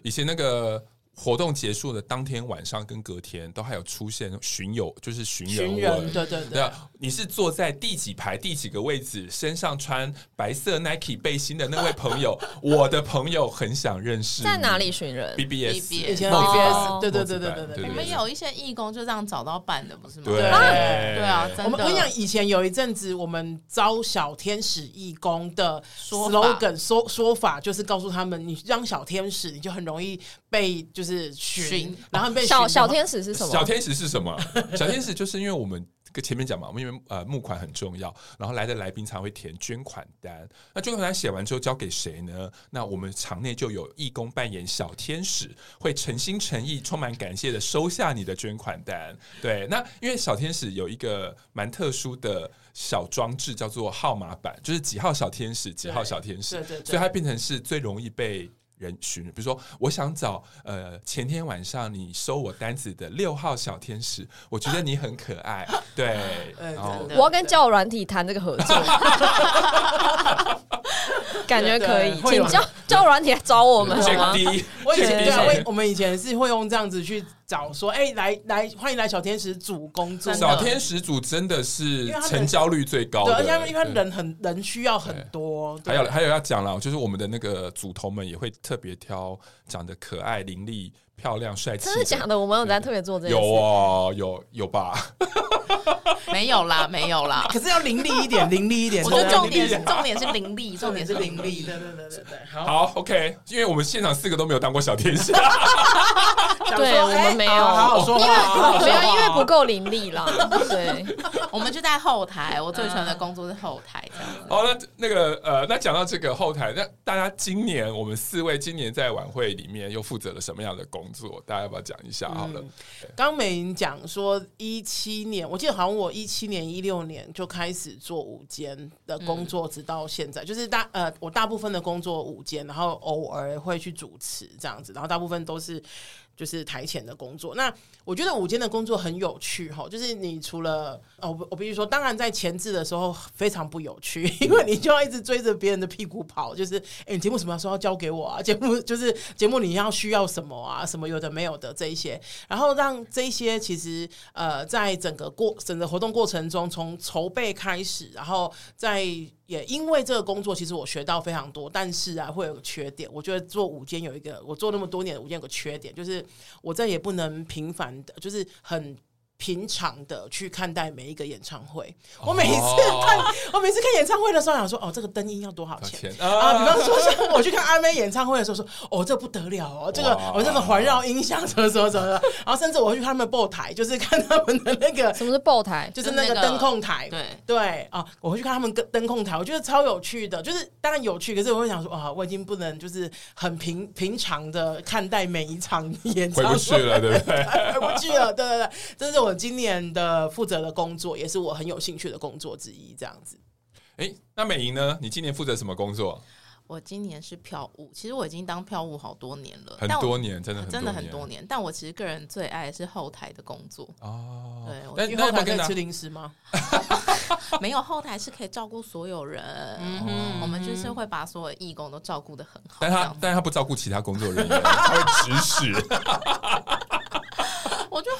以前那个。活动结束的当天晚上跟隔天都还有出现巡游，就是巡人，巡人，对对对。你是坐在第几排第几个位置，身上穿白色 Nike 背心的那位朋友，我的朋友很想认识。在哪里巡人？BBS，以前 BBS，对对对对对对。你们有一些义工就这样找到办的，不是吗？对对啊，我们我跟你讲，以前有一阵子，我们招小天使义工的 slogan 说说法，就是告诉他们，你当小天使，你就很容易被就。是寻，然后被小小天使是什么？小天使是什么？小天使就是因为我们跟前面讲嘛，我们因为呃募款很重要，然后来的来宾常会填捐款单。那捐款单写完之后交给谁呢？那我们场内就有义工扮演小天使，会诚心诚意、充满感谢的收下你的捐款单。对，那因为小天使有一个蛮特殊的小装置，叫做号码板，就是几号小天使，几号小天使，对对对，所以它变成是最容易被。人寻，比如说，我想找呃前天晚上你收我单子的六号小天使，我觉得你很可爱，对，然后我要跟交友软体谈这个合作，感觉可以，请交交友软体来找我们好吗？我以前对我们以前是会用这样子去。找说哎、欸，来来，欢迎来小天使组工作。小天使组真的是成交率最高的，对，而且因为人很人需要很多。还有还有要讲了，就是我们的那个组头们也会特别挑长得可爱、伶俐、漂亮、帅气。真的假的？我们有在特别做这个？有啊，有有吧。没有啦，没有啦。可是要伶俐一点，伶俐一点。我觉得重点是重点是伶俐，重点是伶俐。对对对对对，好，好，OK。因为我们现场四个都没有当过小天使，对我们没有，好好说话，没有，因为不够伶俐啦。对，我们就在后台。我最喜欢的工作是后台，这样子。好，那那个呃，那讲到这个后台，那大家今年我们四位今年在晚会里面又负责了什么样的工作？大家要不要讲一下？好了，刚美伶讲说一七年，我记得好像我一七年、一六年就开始做午间的工作，直到现在，就是大呃，我大部分的工作午间，然后偶尔会去主持这样子，然后大部分都是。就是台前的工作，那我觉得午间的工作很有趣哈。就是你除了哦，我必须说，当然在前置的时候非常不有趣，因为你就要一直追着别人的屁股跑。就是哎，节目什么时候要交给我啊？节目就是节目你要需要什么啊？什么有的没有的这一些，然后让这些其实呃，在整个过整个活动过程中，从筹备开始，然后在。也因为这个工作，其实我学到非常多，但是啊，会有个缺点。我觉得做午间有一个，我做那么多年的午间有个缺点，就是我再也不能频繁的，就是很。平常的去看待每一个演唱会，我每一次看，我每次看演唱会的时候，想说，哦，这个灯音要多少钱？啊？比方说，像我去看阿妹演唱会的时候，说，哦，这不得了哦，这个我这个环绕音响什么什么什么。的，然后甚至我会去看他们的后台，就是看他们的那个什么是爆台，就是那个灯控台，对。对啊，我会去看他们灯灯控台，我觉得超有趣的，就是当然有趣，可是我会想说，啊，我已经不能就是很平平常的看待每一场演唱会，回不去了，对不对？回不去了，对对对，这是我。我今年的负责的工作，也是我很有兴趣的工作之一，这样子。哎，那美莹呢？你今年负责什么工作？我今年是票务，其实我已经当票务好多年了，很多年，真的很真的很多年。但我其实个人最爱是后台的工作哦。对，但你后台可以吃零食吗？没有，后台是可以照顾所有人。嗯，我们就是会把所有义工都照顾的很好。但他但是他不照顾其他工作人员，他会指使。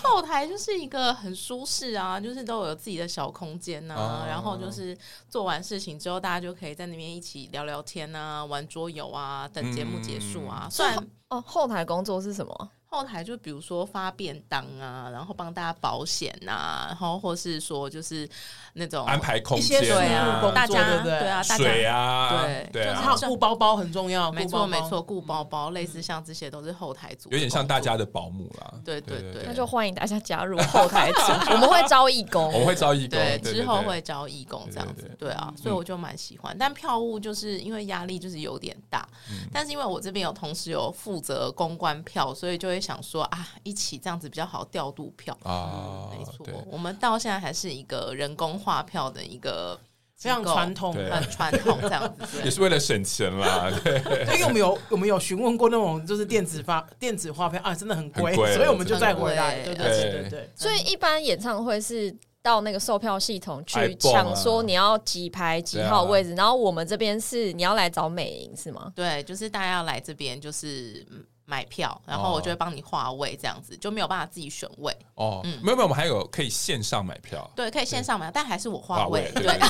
后台就是一个很舒适啊，就是都有自己的小空间呐、啊，哦、然后就是做完事情之后，大家就可以在那边一起聊聊天啊，玩桌游啊，等节目结束啊。算、嗯、哦，后台工作是什么？后台就比如说发便当啊，然后帮大家保险啊，然后或是说就是那种安排空间，对啊，大家对啊，水啊，对对啊，还有顾包包很重要，没错没错，顾包包类似像这些都是后台组，有点像大家的保姆啦。对对对，那就欢迎大家加入后台组，我们会招义工，我们会招义工，对，之后会招义工这样子，对啊，所以我就蛮喜欢。但票务就是因为压力就是有点大，但是因为我这边有同时有负责公关票，所以就会想说啊。一起这样子比较好调度票啊，没错。我们到现在还是一个人工划票的一个非常传统、很传统这样子，也是为了省钱啦。对，因为我们有我们有询问过那种就是电子发电子画票啊，真的很贵，所以我们就再回来。对对对对。所以一般演唱会是到那个售票系统去抢，说你要几排几号位置，然后我们这边是你要来找美银是吗？对，就是大家要来这边就是。买票，然后我就会帮你划位，这样子就没有办法自己选位。哦，嗯，没有没有，我们还有可以线上买票。对，可以线上买，但还是我划位。对，因为刚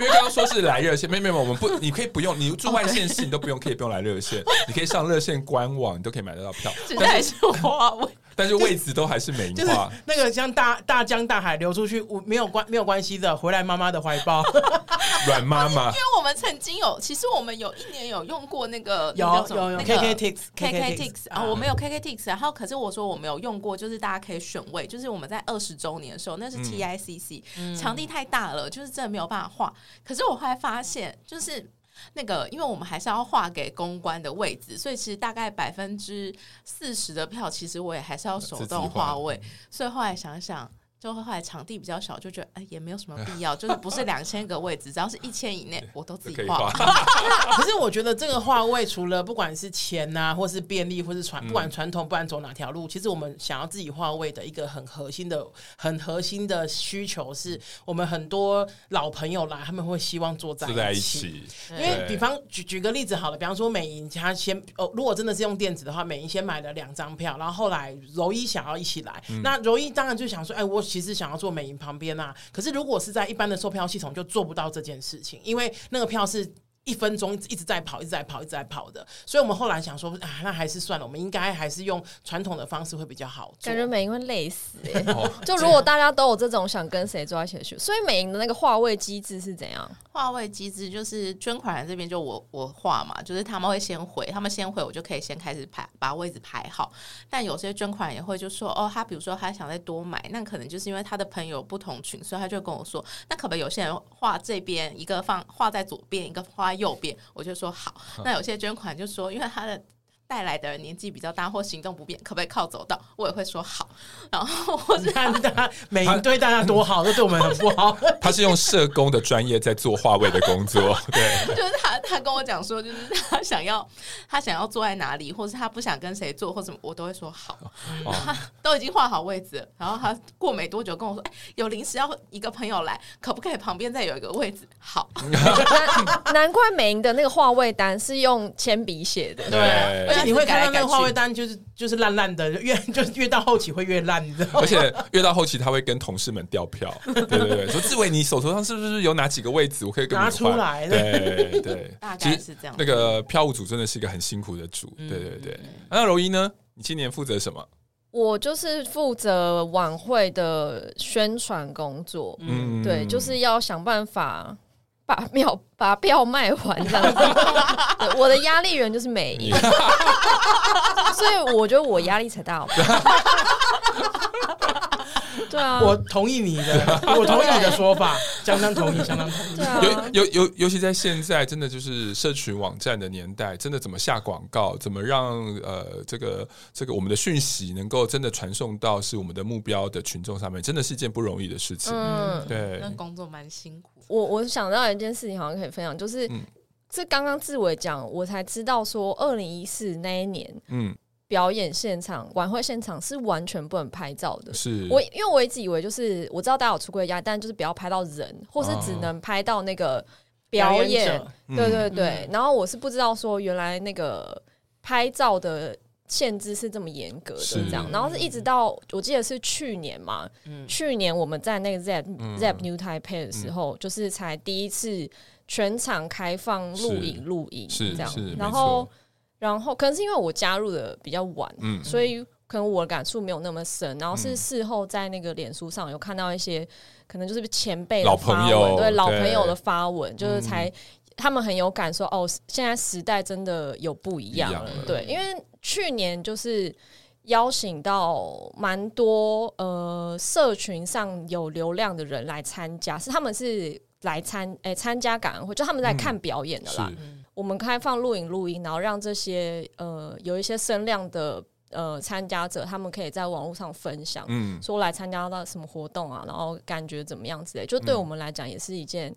因为刚刚说是来热线，没有没有，我们不，你可以不用，你住外县市你都不用，可以不用来热线，你可以上热线官网，你都可以买得到票。但还是我划位。但是位置都还是美化，就是，那个像大大江大海流出去，我没有关没有关系的，回来妈妈的怀抱，软妈妈。因为我们曾经有，其实我们有一年有用过那个有有有 KKTix KKTix 啊，我们有 KKTix，然后可是我说我没有用过，就是大家可以选位，就是我们在二十周年的时候，那是 TICC，场地太大了，就是真的没有办法画。可是我后来发现，就是。那个，因为我们还是要划给公关的位置，所以其实大概百分之四十的票，其实我也还是要手动划位。所以后来想想。就后来场地比较小，就觉得哎也没有什么 必要，就是不是两千个位置，只要是一千以内，我都自己画。可是我觉得这个画位，除了不管是钱呐、啊，或是便利，或是传，不管传统，不管走哪条路，其实我们想要自己画位的一个很核心的、很核心的需求，是我们很多老朋友来，他们会希望坐在一起。因为比方举举个例子好了，比方说美银他先哦，如果真的是用电子的话，美银先买了两张票，然后后来柔一想要一起来，那柔一当然就想说，哎我。其实想要做美银旁边啊，可是如果是在一般的售票系统，就做不到这件事情，因为那个票是。一分钟一直在跑，一直在跑，一直在跑的，所以我们后来想说，啊，那还是算了，我们应该还是用传统的方式会比较好。感觉美英会累死，欸 就如果大家都有这种想跟谁坐在一起去，所以美英的那个划位机制是怎样？划位机制就是捐款人这边就我我画嘛，就是他们会先回，他们先回，我就可以先开始排把位置排好。但有些捐款人也会就说，哦，他比如说他想再多买，那可能就是因为他的朋友不同群，所以他就跟我说，那可不可以有些人画这边一个放画在左边，一个画在右边，我就说好。那有些捐款就说，因为他的。带来的人年纪比较大或行动不便，可不可以靠走道？我也会说好。然后我是看他美莹对大家多好，都对我们很不好。他是用社工的专业在做划位的工作，对，就是他他跟我讲说，就是他想要他想要坐在哪里，或是他不想跟谁坐，或什么，我都会说好。他都已经画好位置，然后他过没多久跟我说，哎，有临时要一个朋友来，可不可以旁边再有一个位置？好。难怪美莹的那个划位单是用铅笔写的，对。你会看到那个划位单，就是就是烂烂的，越 就是越到后期会越烂，你知道吗？而且越到后期，他会跟同事们调票，对对对，说志伟，你手头上是不是有哪几个位置，我可以跟你拿出来？对对，大概是这样。那个票务组真的是一个很辛苦的组，对对对。那柔一呢？你今年负责什么？我就是负责晚会的宣传工作，嗯，对，就是要想办法。把票把票卖完这样子，我的压力源就是美银，所以我觉得我压力才大。对啊，我同意你的，我同意你的说法，相当同意，相当同意。对啊，尤尤尤尤其在现在，真的就是社群网站的年代，真的怎么下广告，怎么让呃这个这个我们的讯息能够真的传送到是我们的目标的群众上面，真的是一件不容易的事情。嗯，对，那工作蛮辛苦。我我想到一件事情，好像可以分享，就是。嗯是刚刚志伟讲，我才知道说，二零一四那一年，嗯，表演现场、晚会现场是完全不能拍照的。是我因为我一直以为就是我知道大家有出柜压力，但就是不要拍到人，或是只能拍到那个表演。对对对。然后我是不知道说，原来那个拍照的限制是这么严格的，这样。然后是一直到我记得是去年嘛，去年我们在那个 ZEP ZEP New Taipei 的时候，就是才第一次。全场开放录影录影这样，然后然后可能是因为我加入的比较晚，嗯，所以可能我的感触没有那么深。然后是事后在那个脸书上有看到一些可能就是前辈老朋友，对老朋友的发文，就是才他们很有感受哦，现在时代真的有不一样了。对，因为去年就是邀请到蛮多呃社群上有流量的人来参加，是他们是。来参诶参加感恩会，就他们在看表演的啦。嗯、我们开放录影录音，然后让这些呃有一些声量的呃参加者，他们可以在网络上分享，嗯、说来参加到什么活动啊，然后感觉怎么样之类，就对我们来讲也是一件。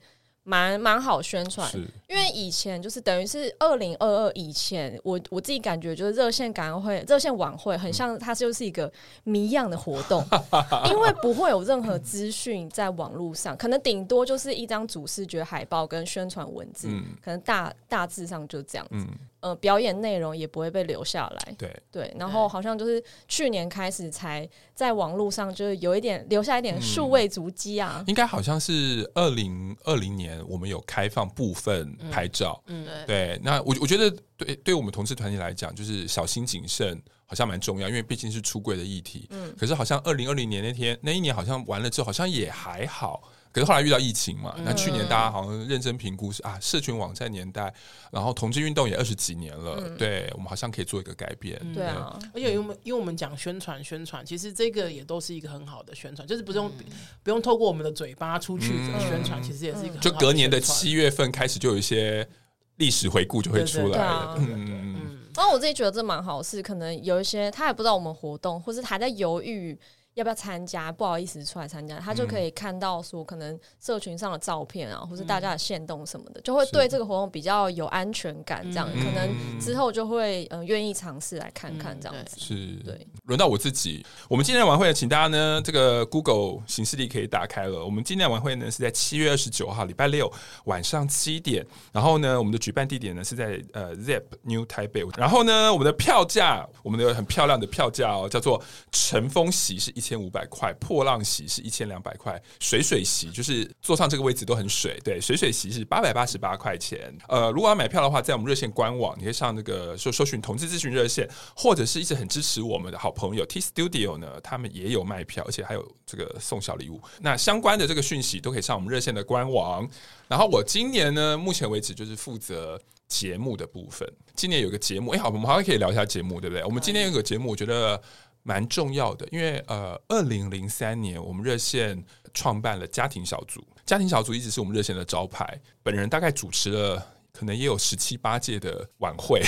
蛮蛮好宣传，因为以前就是等于是二零二二以前，我我自己感觉就是热线感恩会、热线晚会，很像它就是一个谜样的活动，因为不会有任何资讯在网络上，可能顶多就是一张主视觉海报跟宣传文字，嗯、可能大大致上就这样子。嗯呃，表演内容也不会被留下来。对对，然后好像就是去年开始才在网络上，就是有一点留下一点数位足迹啊。应该好像是二零二零年，我们有开放部分拍照。嗯，对。那我我觉得，对对我们同志团体来讲，就是小心谨慎，好像蛮重要，因为毕竟是出柜的议题。嗯。可是好像二零二零年那天那一年，好像完了之后，好像也还好。可是后来遇到疫情嘛，那去年大家好像认真评估是啊，社群网站年代，然后同志运动也二十几年了，嗯、对我们好像可以做一个改变。对啊，而且因为我们因为我们讲宣传宣传，其实这个也都是一个很好的宣传，就是不用、嗯、不用透过我们的嘴巴出去宣传，嗯、其实也是一个很好的。就隔年的七月份开始就有一些历史回顾就会出来了。嗯，然后我自己觉得这蛮好，是可能有一些他还不知道我们活动，或是还在犹豫。要不要参加？不好意思出来参加，他就可以看到说，可能社群上的照片啊，或是大家的限动什么的，就会对这个活动比较有安全感。这样可能之后就会嗯愿意尝试来看看这样子。是，对。轮到我自己，我们今天的晚会，请大家呢，这个 Google 行事历可以打开了。我们今天的晚会呢是在七月二十九号礼拜六晚上七点，然后呢，我们的举办地点呢是在呃 ZEP New Taipei，然后呢，我们的票价，我们的很漂亮的票价哦，叫做乘风席是一。千五百块，破浪席是一千两百块，水水席就是坐上这个位置都很水，对，水水席是八百八十八块钱。呃，如果要买票的话，在我们热线官网，你可以上那个搜搜寻同志咨询热线，或者是一直很支持我们的好朋友 T Studio 呢，他们也有卖票，而且还有这个送小礼物。那相关的这个讯息都可以上我们热线的官网。然后我今年呢，目前为止就是负责节目的部分。今年有个节目，哎，好，我们还可以聊一下节目，对不对？我们今天有个节目，我觉得。蛮重要的，因为呃，二零零三年我们热线创办了家庭小组，家庭小组一直是我们热线的招牌。本人大概主持了可能也有十七八届的晚会，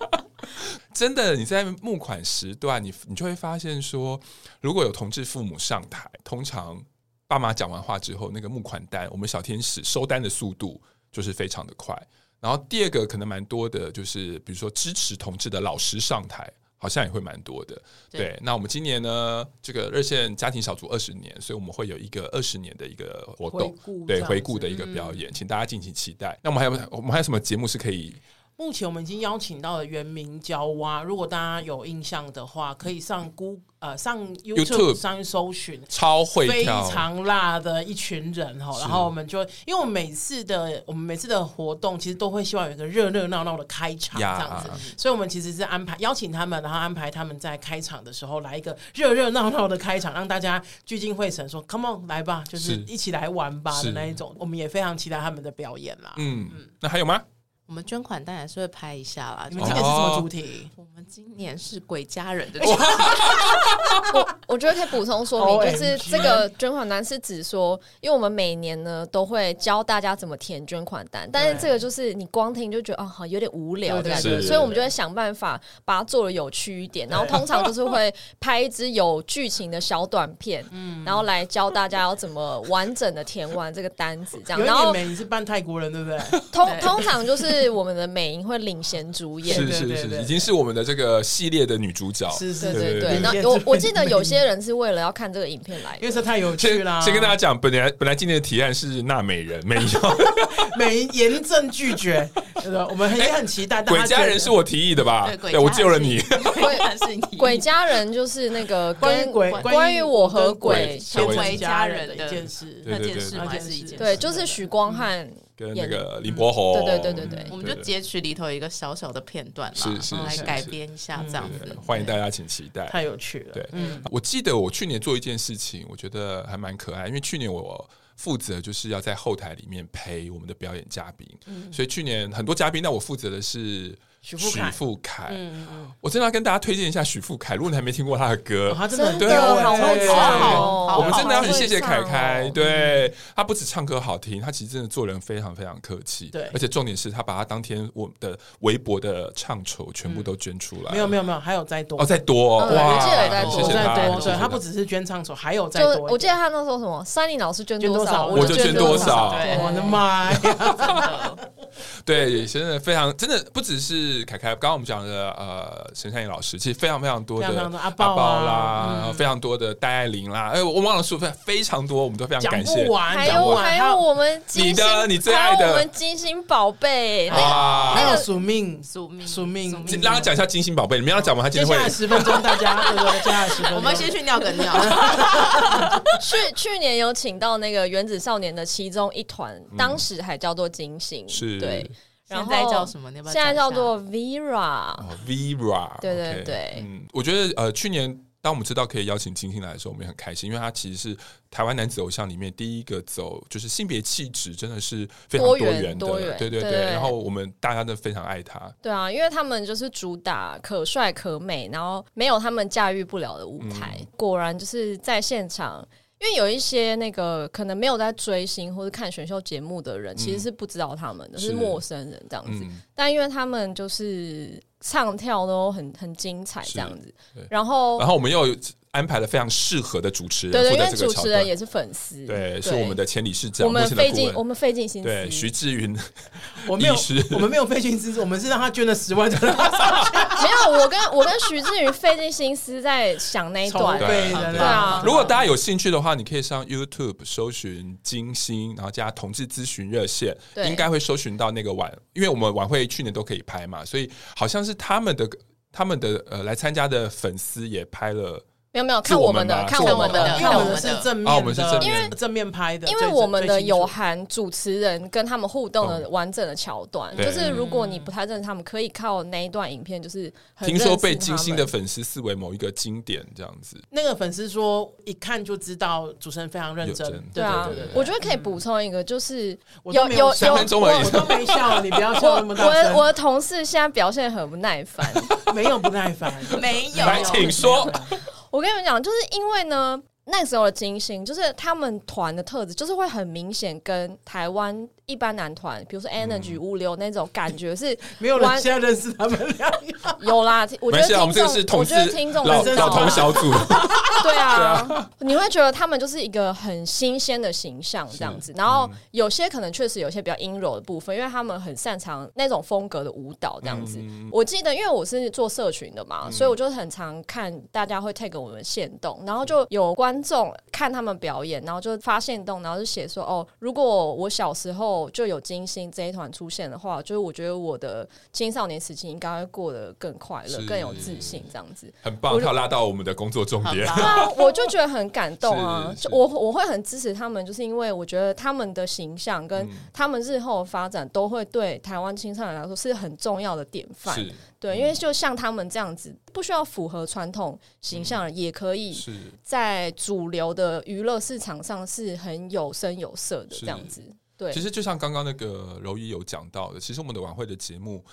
真的，你在募款时段，你你就会发现说，如果有同志父母上台，通常爸妈讲完话之后，那个募款单，我们小天使收单的速度就是非常的快。然后第二个可能蛮多的，就是比如说支持同志的老师上台。好像也会蛮多的，对，对。那我们今年呢，这个热线家庭小组二十年，所以我们会有一个二十年的一个活动，对，回顾的一个表演，嗯、请大家敬请期待。那我们还有我们还有什么节目是可以？目前我们已经邀请到了原名娇蛙，如果大家有印象的话，可以上 Google 呃上 YouTube 上去搜寻，超会非常辣的一群人哈。然后我们就因为我们每次的我们每次的活动，其实都会希望有一个热热闹闹的开场这样子，所以我们其实是安排邀请他们，然后安排他们在开场的时候来一个热热闹闹的开场，让大家聚精会神，说 Come on 来吧，就是一起来玩吧的那一种。我们也非常期待他们的表演啦。嗯嗯，那还有吗？我们捐款当然是会拍一下啦。你们今年是什么主题？我们今年是鬼家人的。我我觉得可以补充说明，就是这个捐款单是指说，因为我们每年呢都会教大家怎么填捐款单，但是这个就是你光听就觉得哦，好有点无聊的感觉，所以我们就会想办法把它做的有趣一点，然后通常就是会拍一支有剧情的小短片，嗯，然后来教大家要怎么完整的填完这个单子，这样。然后你是扮泰国人对不对？通通常就是我们的美英会领衔主演，是是是，已经是我们的这个系列的女主角，是是，对对对。那我我记得有些人是为了要看这个影片来，因为这太有趣啦。先跟大家讲，本来本来今天的提案是纳美人，没有，美英严正拒绝。我们也很期待。鬼家人是我提议的吧？对，我救了 你。鬼家人就是那个关于鬼，关于我和鬼成为家人的一件事，那件事还是一件，对，就是许光汉。跟那个林柏宏，对对对对对，我们就截取里头一个小小的片段，是是来改编一下这样子。欢迎大家，请期待，太有趣了。对，我记得我去年做一件事情，我觉得还蛮可爱，因为去年我负责就是要在后台里面陪我们的表演嘉宾，所以去年很多嘉宾，那我负责的是。许富凯，我真的要跟大家推荐一下许富凯。如果你还没听过他的歌，他真的对，好好，我们真的要很谢谢凯凯。对，他不止唱歌好听，他其实真的做人非常非常客气。对，而且重点是他把他当天我的微博的唱酬全部都捐出来。没有没有没有，还有再多哦，再多哇！我记得再多再多，对他不只是捐唱酬，还有再多。我记得他那时候什么，三林老师捐多少，我就捐多少。我的妈呀！对，真的非常真的不只是凯凯，刚刚我们讲的呃陈善宜老师，其实非常非常多的阿宝啦，非常多的戴爱玲啦，哎，我忘了说非非常多，我们都非常感谢。还有还有我们你的你最爱的我们金星宝贝啊，还有宿命宿命宿命，让他讲一下金星宝贝，你们要讲完他今天会十分钟，大家对不对？接下来十分钟，我们先去尿个尿。去去年有请到那个原子少年的其中一团，当时还叫做金星，是对。现在叫什么？现在叫做 Vera。Vera，对对对。嗯，我觉得呃，去年当我们知道可以邀请金星来的时候，我们也很开心，因为他其实是台湾男子偶像里面第一个走就是性别气质真的是非常多元的，对对对。然后我们大家都非常爱他。对啊，因为他们就是主打可帅可美，然后没有他们驾驭不了的舞台。果然就是在现场。因为有一些那个可能没有在追星或者看选秀节目的人，其实是不知道他们的，是陌生人这样子。但因为他们就是唱跳都很很精彩这样子，然后然后我们又有。安排了非常适合的主持人，对对，因为主持人也是粉丝，对，是我们的前理事长，我们费尽我们费尽心思，对，徐志云，我没有，我们没有费尽心思，我们是让他捐了十万，没有，我跟我跟徐志云费尽心思在想那一段，对啊。如果大家有兴趣的话，你可以上 YouTube 搜寻金星，然后加同志咨询热线，应该会搜寻到那个晚，因为我们晚会去年都可以拍嘛，所以好像是他们的他们的呃来参加的粉丝也拍了。没有没有看我们的，看我们的，看我们是正面的，因为正面拍的，因为我们的有含主持人跟他们互动的完整的桥段，就是如果你不太认识他们，可以靠那一段影片，就是听说被金星的粉丝视为某一个经典这样子。那个粉丝说一看就知道主持人非常认真，对啊，我觉得可以补充一个，就是有有有，我都没笑，你不要笑那么大声。我我的同事现在表现很不耐烦，没有不耐烦，没有，来请说。我跟你们讲，就是因为呢，那时候的金星，就是他们团的特质，就是会很明显跟台湾。一般男团，比如说 Energy 物流那种感觉是 没有人现在认识他们俩。有啦，我觉得听众，我觉得听众老老同小组。对啊，你会觉得他们就是一个很新鲜的形象这样子。然后有些可能确实有些比较阴柔的部分，因为他们很擅长那种风格的舞蹈这样子。我记得，因为我是做社群的嘛，所以我就很常看大家会 take 我们现动，然后就有观众看他们表演，然后就发现动，然后就写说：“哦，如果我小时候。”就有金星这一团出现的话，就是我觉得我的青少年时期应该会过得更快乐、更有自信，这样子。很棒。他拉到我们的工作重点，对啊，我就觉得很感动啊！就我我会很支持他们，就是因为我觉得他们的形象跟他们日后的发展都会对台湾青少年来说是很重要的典范。对，因为就像他们这样子，不需要符合传统形象，也可以在主流的娱乐市场上是很有声有色的这样子。对，其实就像刚刚那个柔仪有讲到的，其实我们的晚会的节目。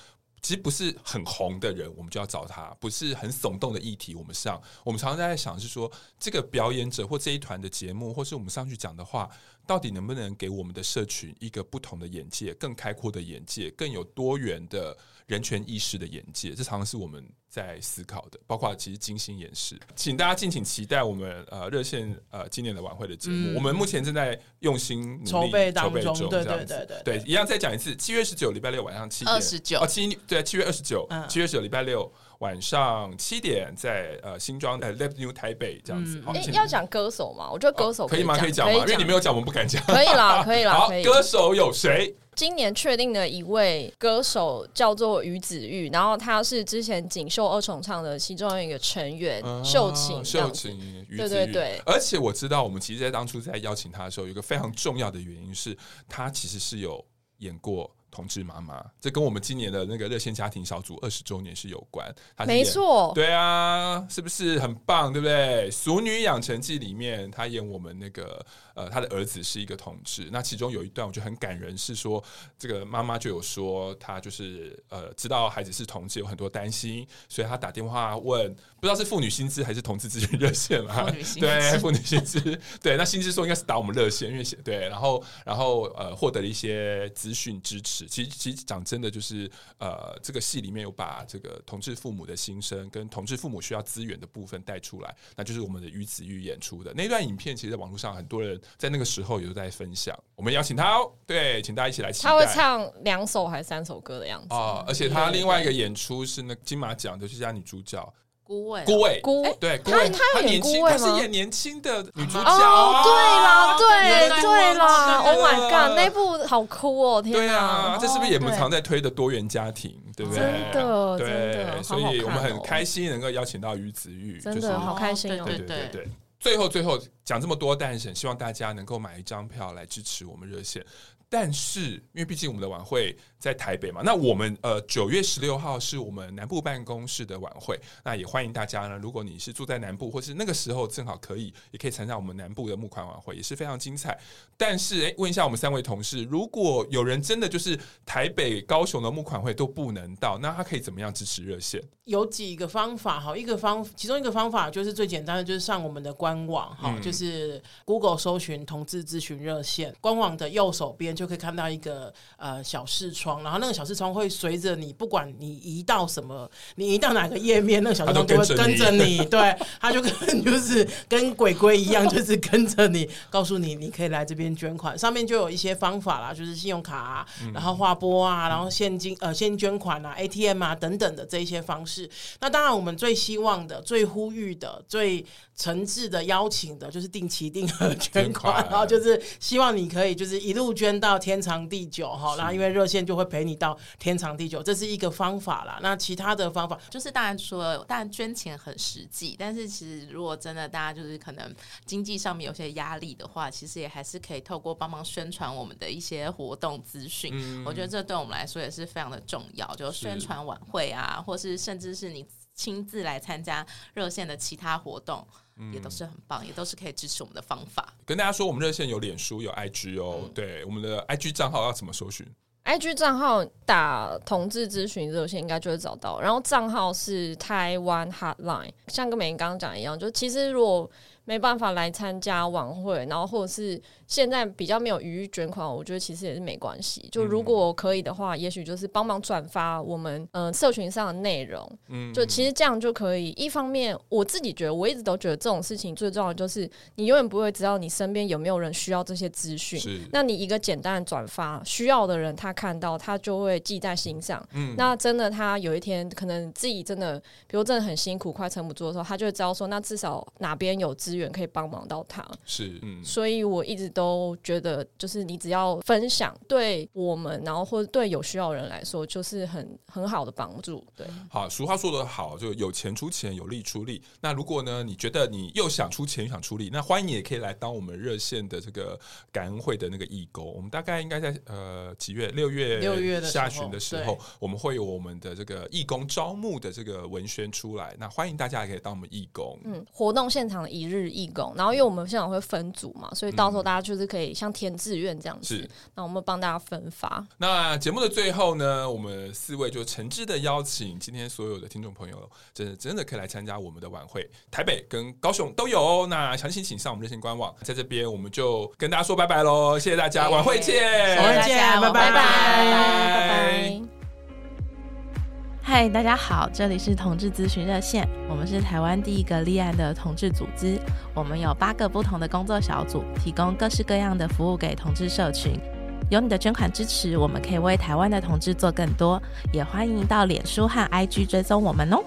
其实不是很红的人，我们就要找他；不是很耸动的议题，我们上。我们常常在想，是说这个表演者或这一团的节目，或是我们上去讲的话，到底能不能给我们的社群一个不同的眼界，更开阔的眼界，更有多元的人权意识的眼界？这常常是我们在思考的。包括其实金星也是，请大家敬请期待我们呃热线呃今年的晚会的节目。嗯、我们目前正在用心筹备当中，对对对对对，一样再讲一次，七月十九礼拜六晚上七点，二十九哦七对七月二十九，七月十九礼拜六。晚上七点在呃新庄呃 Live New 台北这样子，哎，要讲歌手吗？我觉得歌手可以吗？可以讲吗？因为你没有讲，我们不敢讲。可以啦，可以啦。好，歌手有谁？今年确定的一位歌手叫做于子玉，然后他是之前锦绣二重唱的其中一个成员，秀琴。秀琴，对对对。而且我知道，我们其实，在当初在邀请他的时候，有一个非常重要的原因是，他其实是有演过。同志妈妈，这跟我们今年的那个热线家庭小组二十周年是有关。没错，对啊，是不是很棒？对不对？《熟女养成记》里面，她演我们那个呃，她的儿子是一个同志。那其中有一段我觉得很感人，是说这个妈妈就有说，她就是呃，知道孩子是同志，有很多担心，所以她打电话问，不知道是妇女薪资还是同志咨询热线嘛？对，妇女薪资。对，那薪资说应该是打我们热线，因为对，然后然后呃，获得了一些资讯支持。其实，其实讲真的，就是呃，这个戏里面有把这个同志父母的心声跟同志父母需要资源的部分带出来，那就是我们的于子玉演出的那段影片。其实，在网络上很多人在那个时候也都在分享。我们邀请他哦，对，请大家一起来期待。他会唱两首还是三首歌的样子哦，而且他另外一个演出是那金马奖的最佳女主角。孤味，孤味，孤对，他他演孤味吗？她是演年轻的女主角。哦，对啦，对对啦，Oh my god，那部好哭哦，天啊！这是不是也我们常在推的多元家庭，对不对？真的，真的，所以我们很开心能够邀请到于子玉，真的好开心哦！对对对对，最后最后讲这么多，但是希望大家能够买一张票来支持我们热线。但是，因为毕竟我们的晚会在台北嘛，那我们呃九月十六号是我们南部办公室的晚会，那也欢迎大家呢。如果你是住在南部，或是那个时候正好可以，也可以参加我们南部的募款晚会，也是非常精彩。但是，诶，问一下我们三位同事，如果有人真的就是台北、高雄的募款会都不能到，那他可以怎么样支持热线？有几个方法哈，一个方其中一个方法就是最简单的，就是上我们的官网哈，嗯、就是 Google 搜寻同志咨询热线，官网的右手边。就可以看到一个呃小视窗，然后那个小视窗会随着你，不管你移到什么，你移到哪个页面，那个小视窗就会跟着你。对，它就跟就是跟鬼鬼一样，就是跟着你，告诉你你可以来这边捐款。上面就有一些方法啦，就是信用卡啊，然后划拨啊，然后现金呃现金捐款啊，ATM 啊等等的这一些方式。那当然，我们最希望的、最呼吁的、最诚挚的邀请的，就是定期定额 捐款，然后就是希望你可以就是一路捐到。到天长地久哈，然后因为热线就会陪你到天长地久，这是一个方法啦。那其他的方法就是，当然除了，当然捐钱很实际，但是其实如果真的大家就是可能经济上面有些压力的话，其实也还是可以透过帮忙宣传我们的一些活动资讯。嗯、我觉得这对我们来说也是非常的重要，就宣传晚会啊，或是甚至是你亲自来参加热线的其他活动。也都是很棒，也都是可以支持我们的方法。跟大家说，我们热线有脸书，有 IG 哦。嗯、对，我们的 IG 账号要怎么搜寻？IG 账号打“同志咨询热线”应该就会找到。然后账号是台湾 Hotline，像跟美英刚刚讲一样，就其实如果没办法来参加晚会，然后或者是。现在比较没有余裕捐款，我觉得其实也是没关系。就如果可以的话，嗯、也许就是帮忙转发我们嗯、呃、社群上的内容。嗯，就其实这样就可以。一方面，我自己觉得，我一直都觉得这种事情最重要的就是你永远不会知道你身边有没有人需要这些资讯。是。那你一个简单的转发，需要的人他看到，他就会记在心上。嗯。那真的，他有一天可能自己真的，比如真的很辛苦，快撑不住的时候，他就会知道说，那至少哪边有资源可以帮忙到他。是。嗯。所以我一直都。觉得就是你只要分享，对我们，然后或者对有需要的人来说，就是很很好的帮助。对，好，俗话说得好，就有钱出钱，有力出力。那如果呢，你觉得你又想出钱又想出力，那欢迎你也可以来当我们热线的这个感恩会的那个义工。我们大概应该在呃几月？六月六月下旬的时候，我们会有我们的这个义工招募的这个文宣出来。那欢迎大家也可以当我们义工。嗯，活动现场的一日日义工，然后因为我们现场会分组嘛，所以到时候大家就是可以像填志愿这样子，那我们帮大家分发。那节目的最后呢，我们四位就诚挚的邀请今天所有的听众朋友，真的真的可以来参加我们的晚会，台北跟高雄都有哦。那详情请上我们热线官网，在这边我们就跟大家说拜拜喽，谢谢大家，晚会见，晚会见，拜拜拜拜拜拜。嗨，大家好，这里是同志咨询热线，我们是台湾第一个立案的同志组织，我们有八个不同的工作小组，提供各式各样的服务给同志社群。有你的捐款支持，我们可以为台湾的同志做更多，也欢迎到脸书和 IG 追踪我们哦。